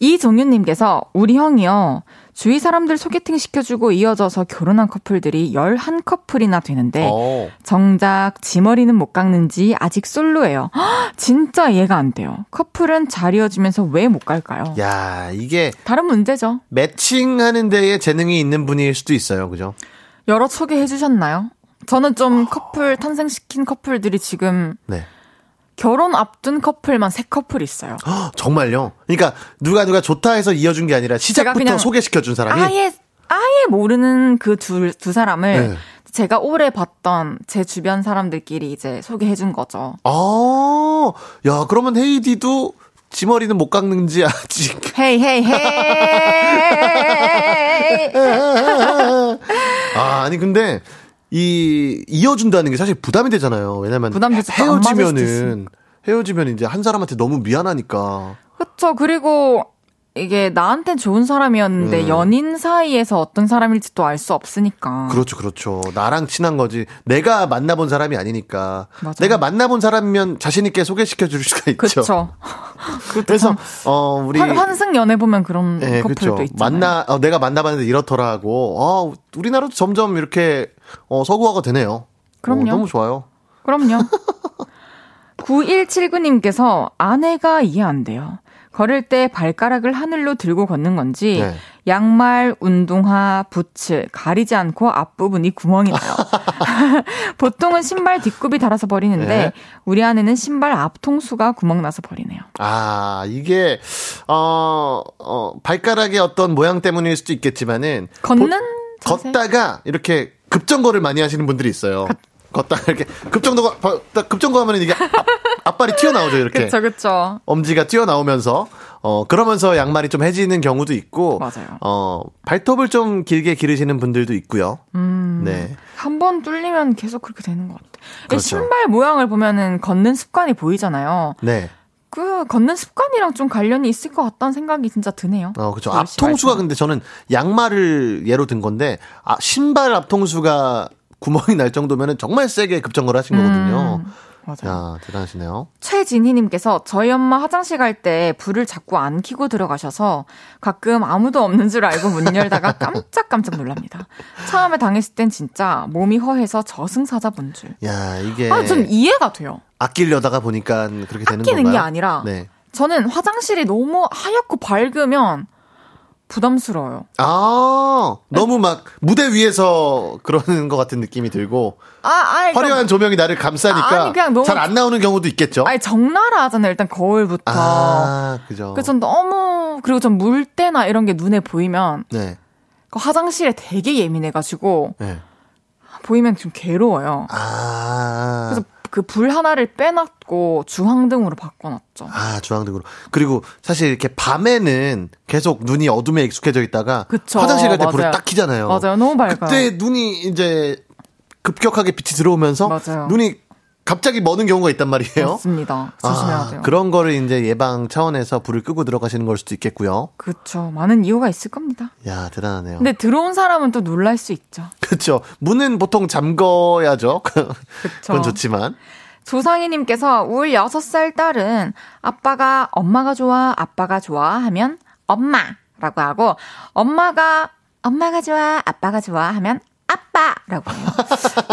이종윤님께서 우리 형이요. 주위 사람들 소개팅 시켜주고 이어져서 결혼한 커플들이 11커플이나 되는데 어. 정작 지 머리는 못 깎는지 아직 솔로예요. 헉, 진짜 이해가 안 돼요. 커플은 잘 이어지면서 왜 못 갈까요? 야, 이게 다른 문제죠. 매칭하는 데에 재능이 있는 분일 수도 있어요. 그죠? 여러 소개해 주셨나요? 저는 좀 커플 탄생시킨 커플들이 지금 네. 결혼 앞둔 커플만 세 커플 있어요. 헉, 정말요? 그러니까 누가 누가 좋다 해서 이어준 게 아니라 시작부터 소개시켜 준 사람이 아예 아예 모르는 그두두 사람을 네. 제가 오래 봤던 제 주변 사람들끼리 이제 소개해 준 거죠. 아, 야, 그러면 헤이디도 지 머리는 못 깎는지 아직. 헤이 헤이 헤이. 아, 아니 근데 이 이어준다는 게 사실 부담이 되잖아요. 왜냐면 헤어지면은 헤어지면 이제 한 사람한테 너무 미안하니까. 그렇죠. 그리고 이게 나한텐 좋은 사람이었는데 음. 연인 사이에서 어떤 사람일지 또 알 수 없으니까. 그렇죠, 그렇죠. 나랑 친한 거지. 내가 만나본 사람이 아니니까. 맞아요. 내가 만나본 사람이면 자신 있게 소개시켜 줄 수가 있죠. 그렇죠. 그래서 어 우리 환, 환승 연애 보면 그런 네, 커플도 그렇죠. 있잖아요. 만나 어, 내가 만나봤는데 이렇더라고. 어, 우리나라도 점점 이렇게 어, 서구화가 되네요. 그럼요. 어, 너무 좋아요. 그럼요. 9179님께서 아내가 이해 안 돼요. 걸을 때 발가락을 하늘로 들고 걷는 건지 네. 양말, 운동화, 부츠 가리지 않고 앞부분이 구멍이 나요. 보통은 신발 뒷굽이 달아서 버리는데 네. 우리 아내는 신발 앞통수가 구멍 나서 버리네요. 아, 이게 어, 어 발가락의 어떤 모양 때문일 수도 있겠지만은 걷는 보-? 걷다가 이렇게 급정거를 많이 하시는 분들이 있어요. 걷다가 이렇게 급정거 급정거 하면은 이게 앞, 앞발이 튀어나오죠, 이렇게. 그쵸 그쵸. 엄지가 튀어나오면서 어 그러면서 양말이 좀 해지는 경우도 있고 맞아요. 어 발톱을 좀 길게 기르시는 분들도 있고요. 음. 네. 한 번 뚫리면 계속 그렇게 되는 것 같아. 요 그렇죠. 신발 모양을 보면은 걷는 습관이 보이잖아요. 네. 그 걷는 습관이랑 좀 관련이 있을 것 같다는 생각이 진짜 드네요. 어, 그죠. 열심히 앞통수가. 근데 저는 양말을 예로 든 건데, 아, 신발 앞통수가 구멍이 날 정도면은 정말 세게 급정거를 하신 거거든요. 음, 맞아요. 야, 대단하시네요. 최진희님께서 저희 엄마 화장실 갈 때 불을 자꾸 안 켜고 들어가셔서 가끔 아무도 없는 줄 알고 문 열다가 깜짝깜짝 놀랍니다. 처음에 당했을 땐 진짜 몸이 허해서 저승사자 본 줄. 야, 이게. 아, 전 이해가 돼요. 아끼려다가 보니까 그렇게 되는 아끼는 건가요? 게 아니라 네. 저는 화장실이 너무 하얗고 밝으면 부담스러워요. 아, 너무 막 무대 위에서 그러는 것 같은 느낌이 들고, 아, 아니, 화려한 조명이 나를 감싸니까 잘 안 나오는 경우도 있겠죠? 아니 적나라 하잖아요. 일단 거울부터. 아, 그죠. 그래서 전 너무 그리고 전 물때나 이런 게 눈에 보이면 네. 그 화장실에 되게 예민해가지고 네. 보이면 좀 괴로워요. 아. 그래서 그 불 하나를 빼놨고 주황등으로 바꿔놨죠. 아, 주황등으로. 그리고 사실 이렇게 밤에는 계속 눈이 어둠에 익숙해져 있다가 그쵸, 화장실 갈 때 불을. 딱 켜잖아요. 맞아요. 너무 밝아요. 그때 눈이 이제 급격하게 빛이 들어오면서 맞아요. 눈이 갑자기 머는 경우가 있단 말이에요. 맞습니다. 조심해야 아, 돼요. 그런 거를 이제 예방 차원에서 불을 끄고 들어가시는 걸 수도 있겠고요. 그렇죠. 많은 이유가 있을 겁니다. 야, 대단하네요. 근데 들어온 사람은 또 놀랄 수 있죠. 그렇죠. 문은 보통 잠궈야죠. 그건. 좋지만. 조상희님께서 울 6살 딸은 아빠가 엄마가 좋아, 아빠가 좋아 하면 엄마라고 하고 엄마가 엄마가 좋아, 아빠가 좋아 하면 아빠라고 해요.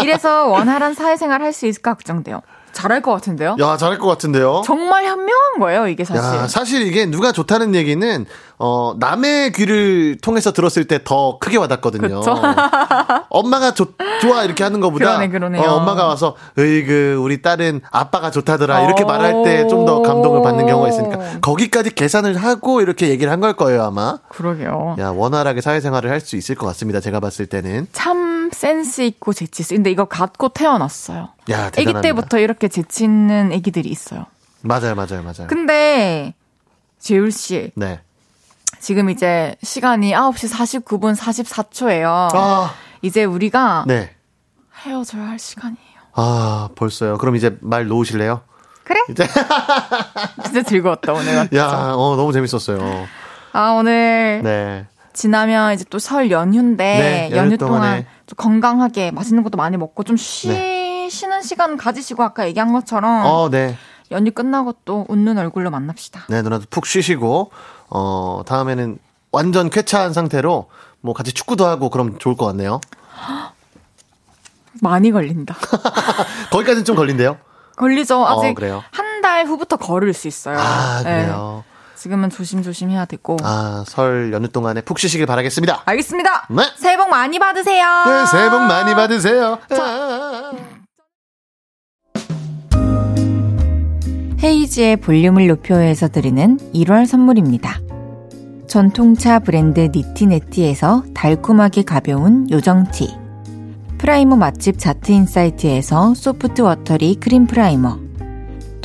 이래서 원활한 사회생활 할 수 있을까 걱정돼요. 잘할 것 같은데요? 야, 잘할 것 같은데요? 정말 현명한 거예요, 이게 사실. 야, 사실 이게 누가 좋다는 얘기는 어 남의 귀를 통해서 들었을 때 더 크게 와닿거든요. 엄마가 좋, 좋아 이렇게 하는 것보다 그러네, 그러네요. 어, 엄마가 와서 으이그 우리 딸은 아빠가 좋다더라 이렇게 오. 말할 때 좀 더 감동을 받는 경우가 있으니까 거기까지 계산을 하고 이렇게 얘기를 한 걸 거예요 아마. 그러게요. 야 원활하게 사회생활을 할 수 있을 것 같습니다. 제가 봤을 때는. 참 센스 있고 재치 있어. 근데 이거 갖고 태어났어요. 야 아기 대단합니다. 때부터 이렇게 재치 있는 아기들이 있어요. 맞아요 맞아요 맞아요. 근데 재율 씨 네. 지금 이제 시간이 9시 49분 44초예요. 아 이제 우리가 네. 헤어져야 할 시간이에요. 아 벌써요. 그럼 이제 말 놓으실래요? 그래? 이제 진짜 즐거웠다 오늘. 야, 어, 너무 재밌었어요. 아 오늘 네. 지나면 이제 또 설 연휴인데 네, 연휴. 동안 좀 건강하게 맛있는 것도 많이 먹고 좀 쉬, 네. 쉬는 시간 가지시고 아까 얘기한 것처럼 어, 네. 연휴 끝나고 또 웃는 얼굴로 만납시다. 네, 누나도 푹 쉬시고, 어, 다음에는 완전 쾌차한 상태로, 뭐 같이 축구도 하고 그럼 좋을 것 같네요. 많이 걸린다. 거기까지는 좀 걸린대요. 걸리죠. 아직 어, 그래요? 한달 후부터 걸을 수 있어요. 아, 네. 그래요. 지금은 조심조심 해야 되고. 아, 설 연휴 동안에 푹 쉬시길 바라겠습니다. 알겠습니다. 네. 새해 복 많이 받으세요. 네, 새해 복 많이 받으세요. 헤이지의 볼륨을 높여서 드리는 1월 선물입니다. 전통차 브랜드 니티네티에서 달콤하게 가벼운 요정티. 프라이머 맛집 자트인사이트에서 소프트 워터리 크림 프라이머.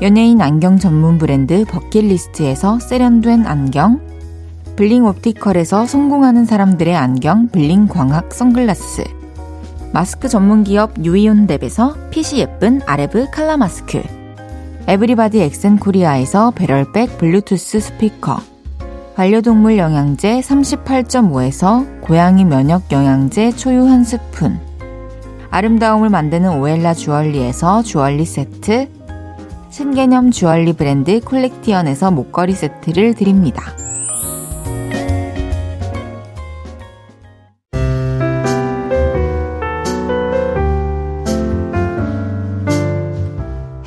연예인 안경 전문 브랜드 버킷리스트에서 세련된 안경. 블링 옵티컬에서 성공하는 사람들의 안경 블링 광학 선글라스. 마스크 전문 기업 유이온랩에서 핏이 예쁜 아레브 칼라 마스크. 에브리바디 엑센 코리아에서 배럴백 블루투스 스피커. 반려동물 영양제 38.5에서 고양이 면역 영양제 초유 한 스푼. 아름다움을 만드는 오엘라 주얼리에서 주얼리 세트. 신개념 주얼리 브랜드 콜렉티언에서 목걸이 세트를 드립니다.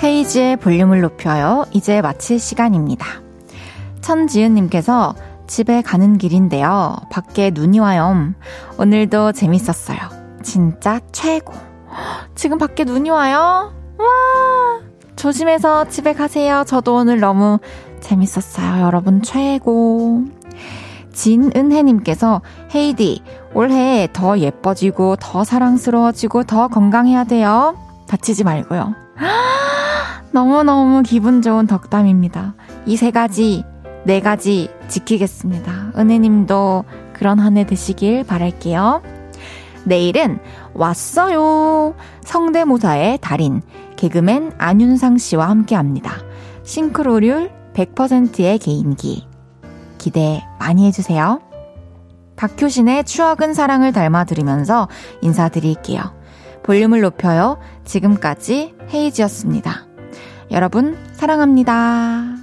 헤이즈의 볼륨을 높여요. 이제 마칠 시간입니다. 천지은님께서 집에 가는 길인데요. 밖에 눈이 와요. 오늘도 재밌었어요. 진짜 최고. 지금 밖에 눈이 와요? 와! 조심해서 집에 가세요. 저도 오늘 너무 재밌었어요. 여러분 최고. 진은혜님께서 헤이디 올해 더 예뻐지고 더 사랑스러워지고 더 건강해야 돼요. 다치지 말고요. 너무너무 기분 좋은 덕담입니다. 이 세 가지, 네 가지 지키겠습니다. 은혜님도 그런 한 해 되시길 바랄게요. 내일은 왔어요. 성대모사의 달인, 개그맨 안윤상 씨와 함께 합니다. 싱크로율 100%의 개인기. 기대 많이 해주세요. 박효신의 추억은 사랑을 닮아 들으면서 인사드릴게요. 볼륨을 높여요. 지금까지 헤이지였습니다. 여러분, 사랑합니다.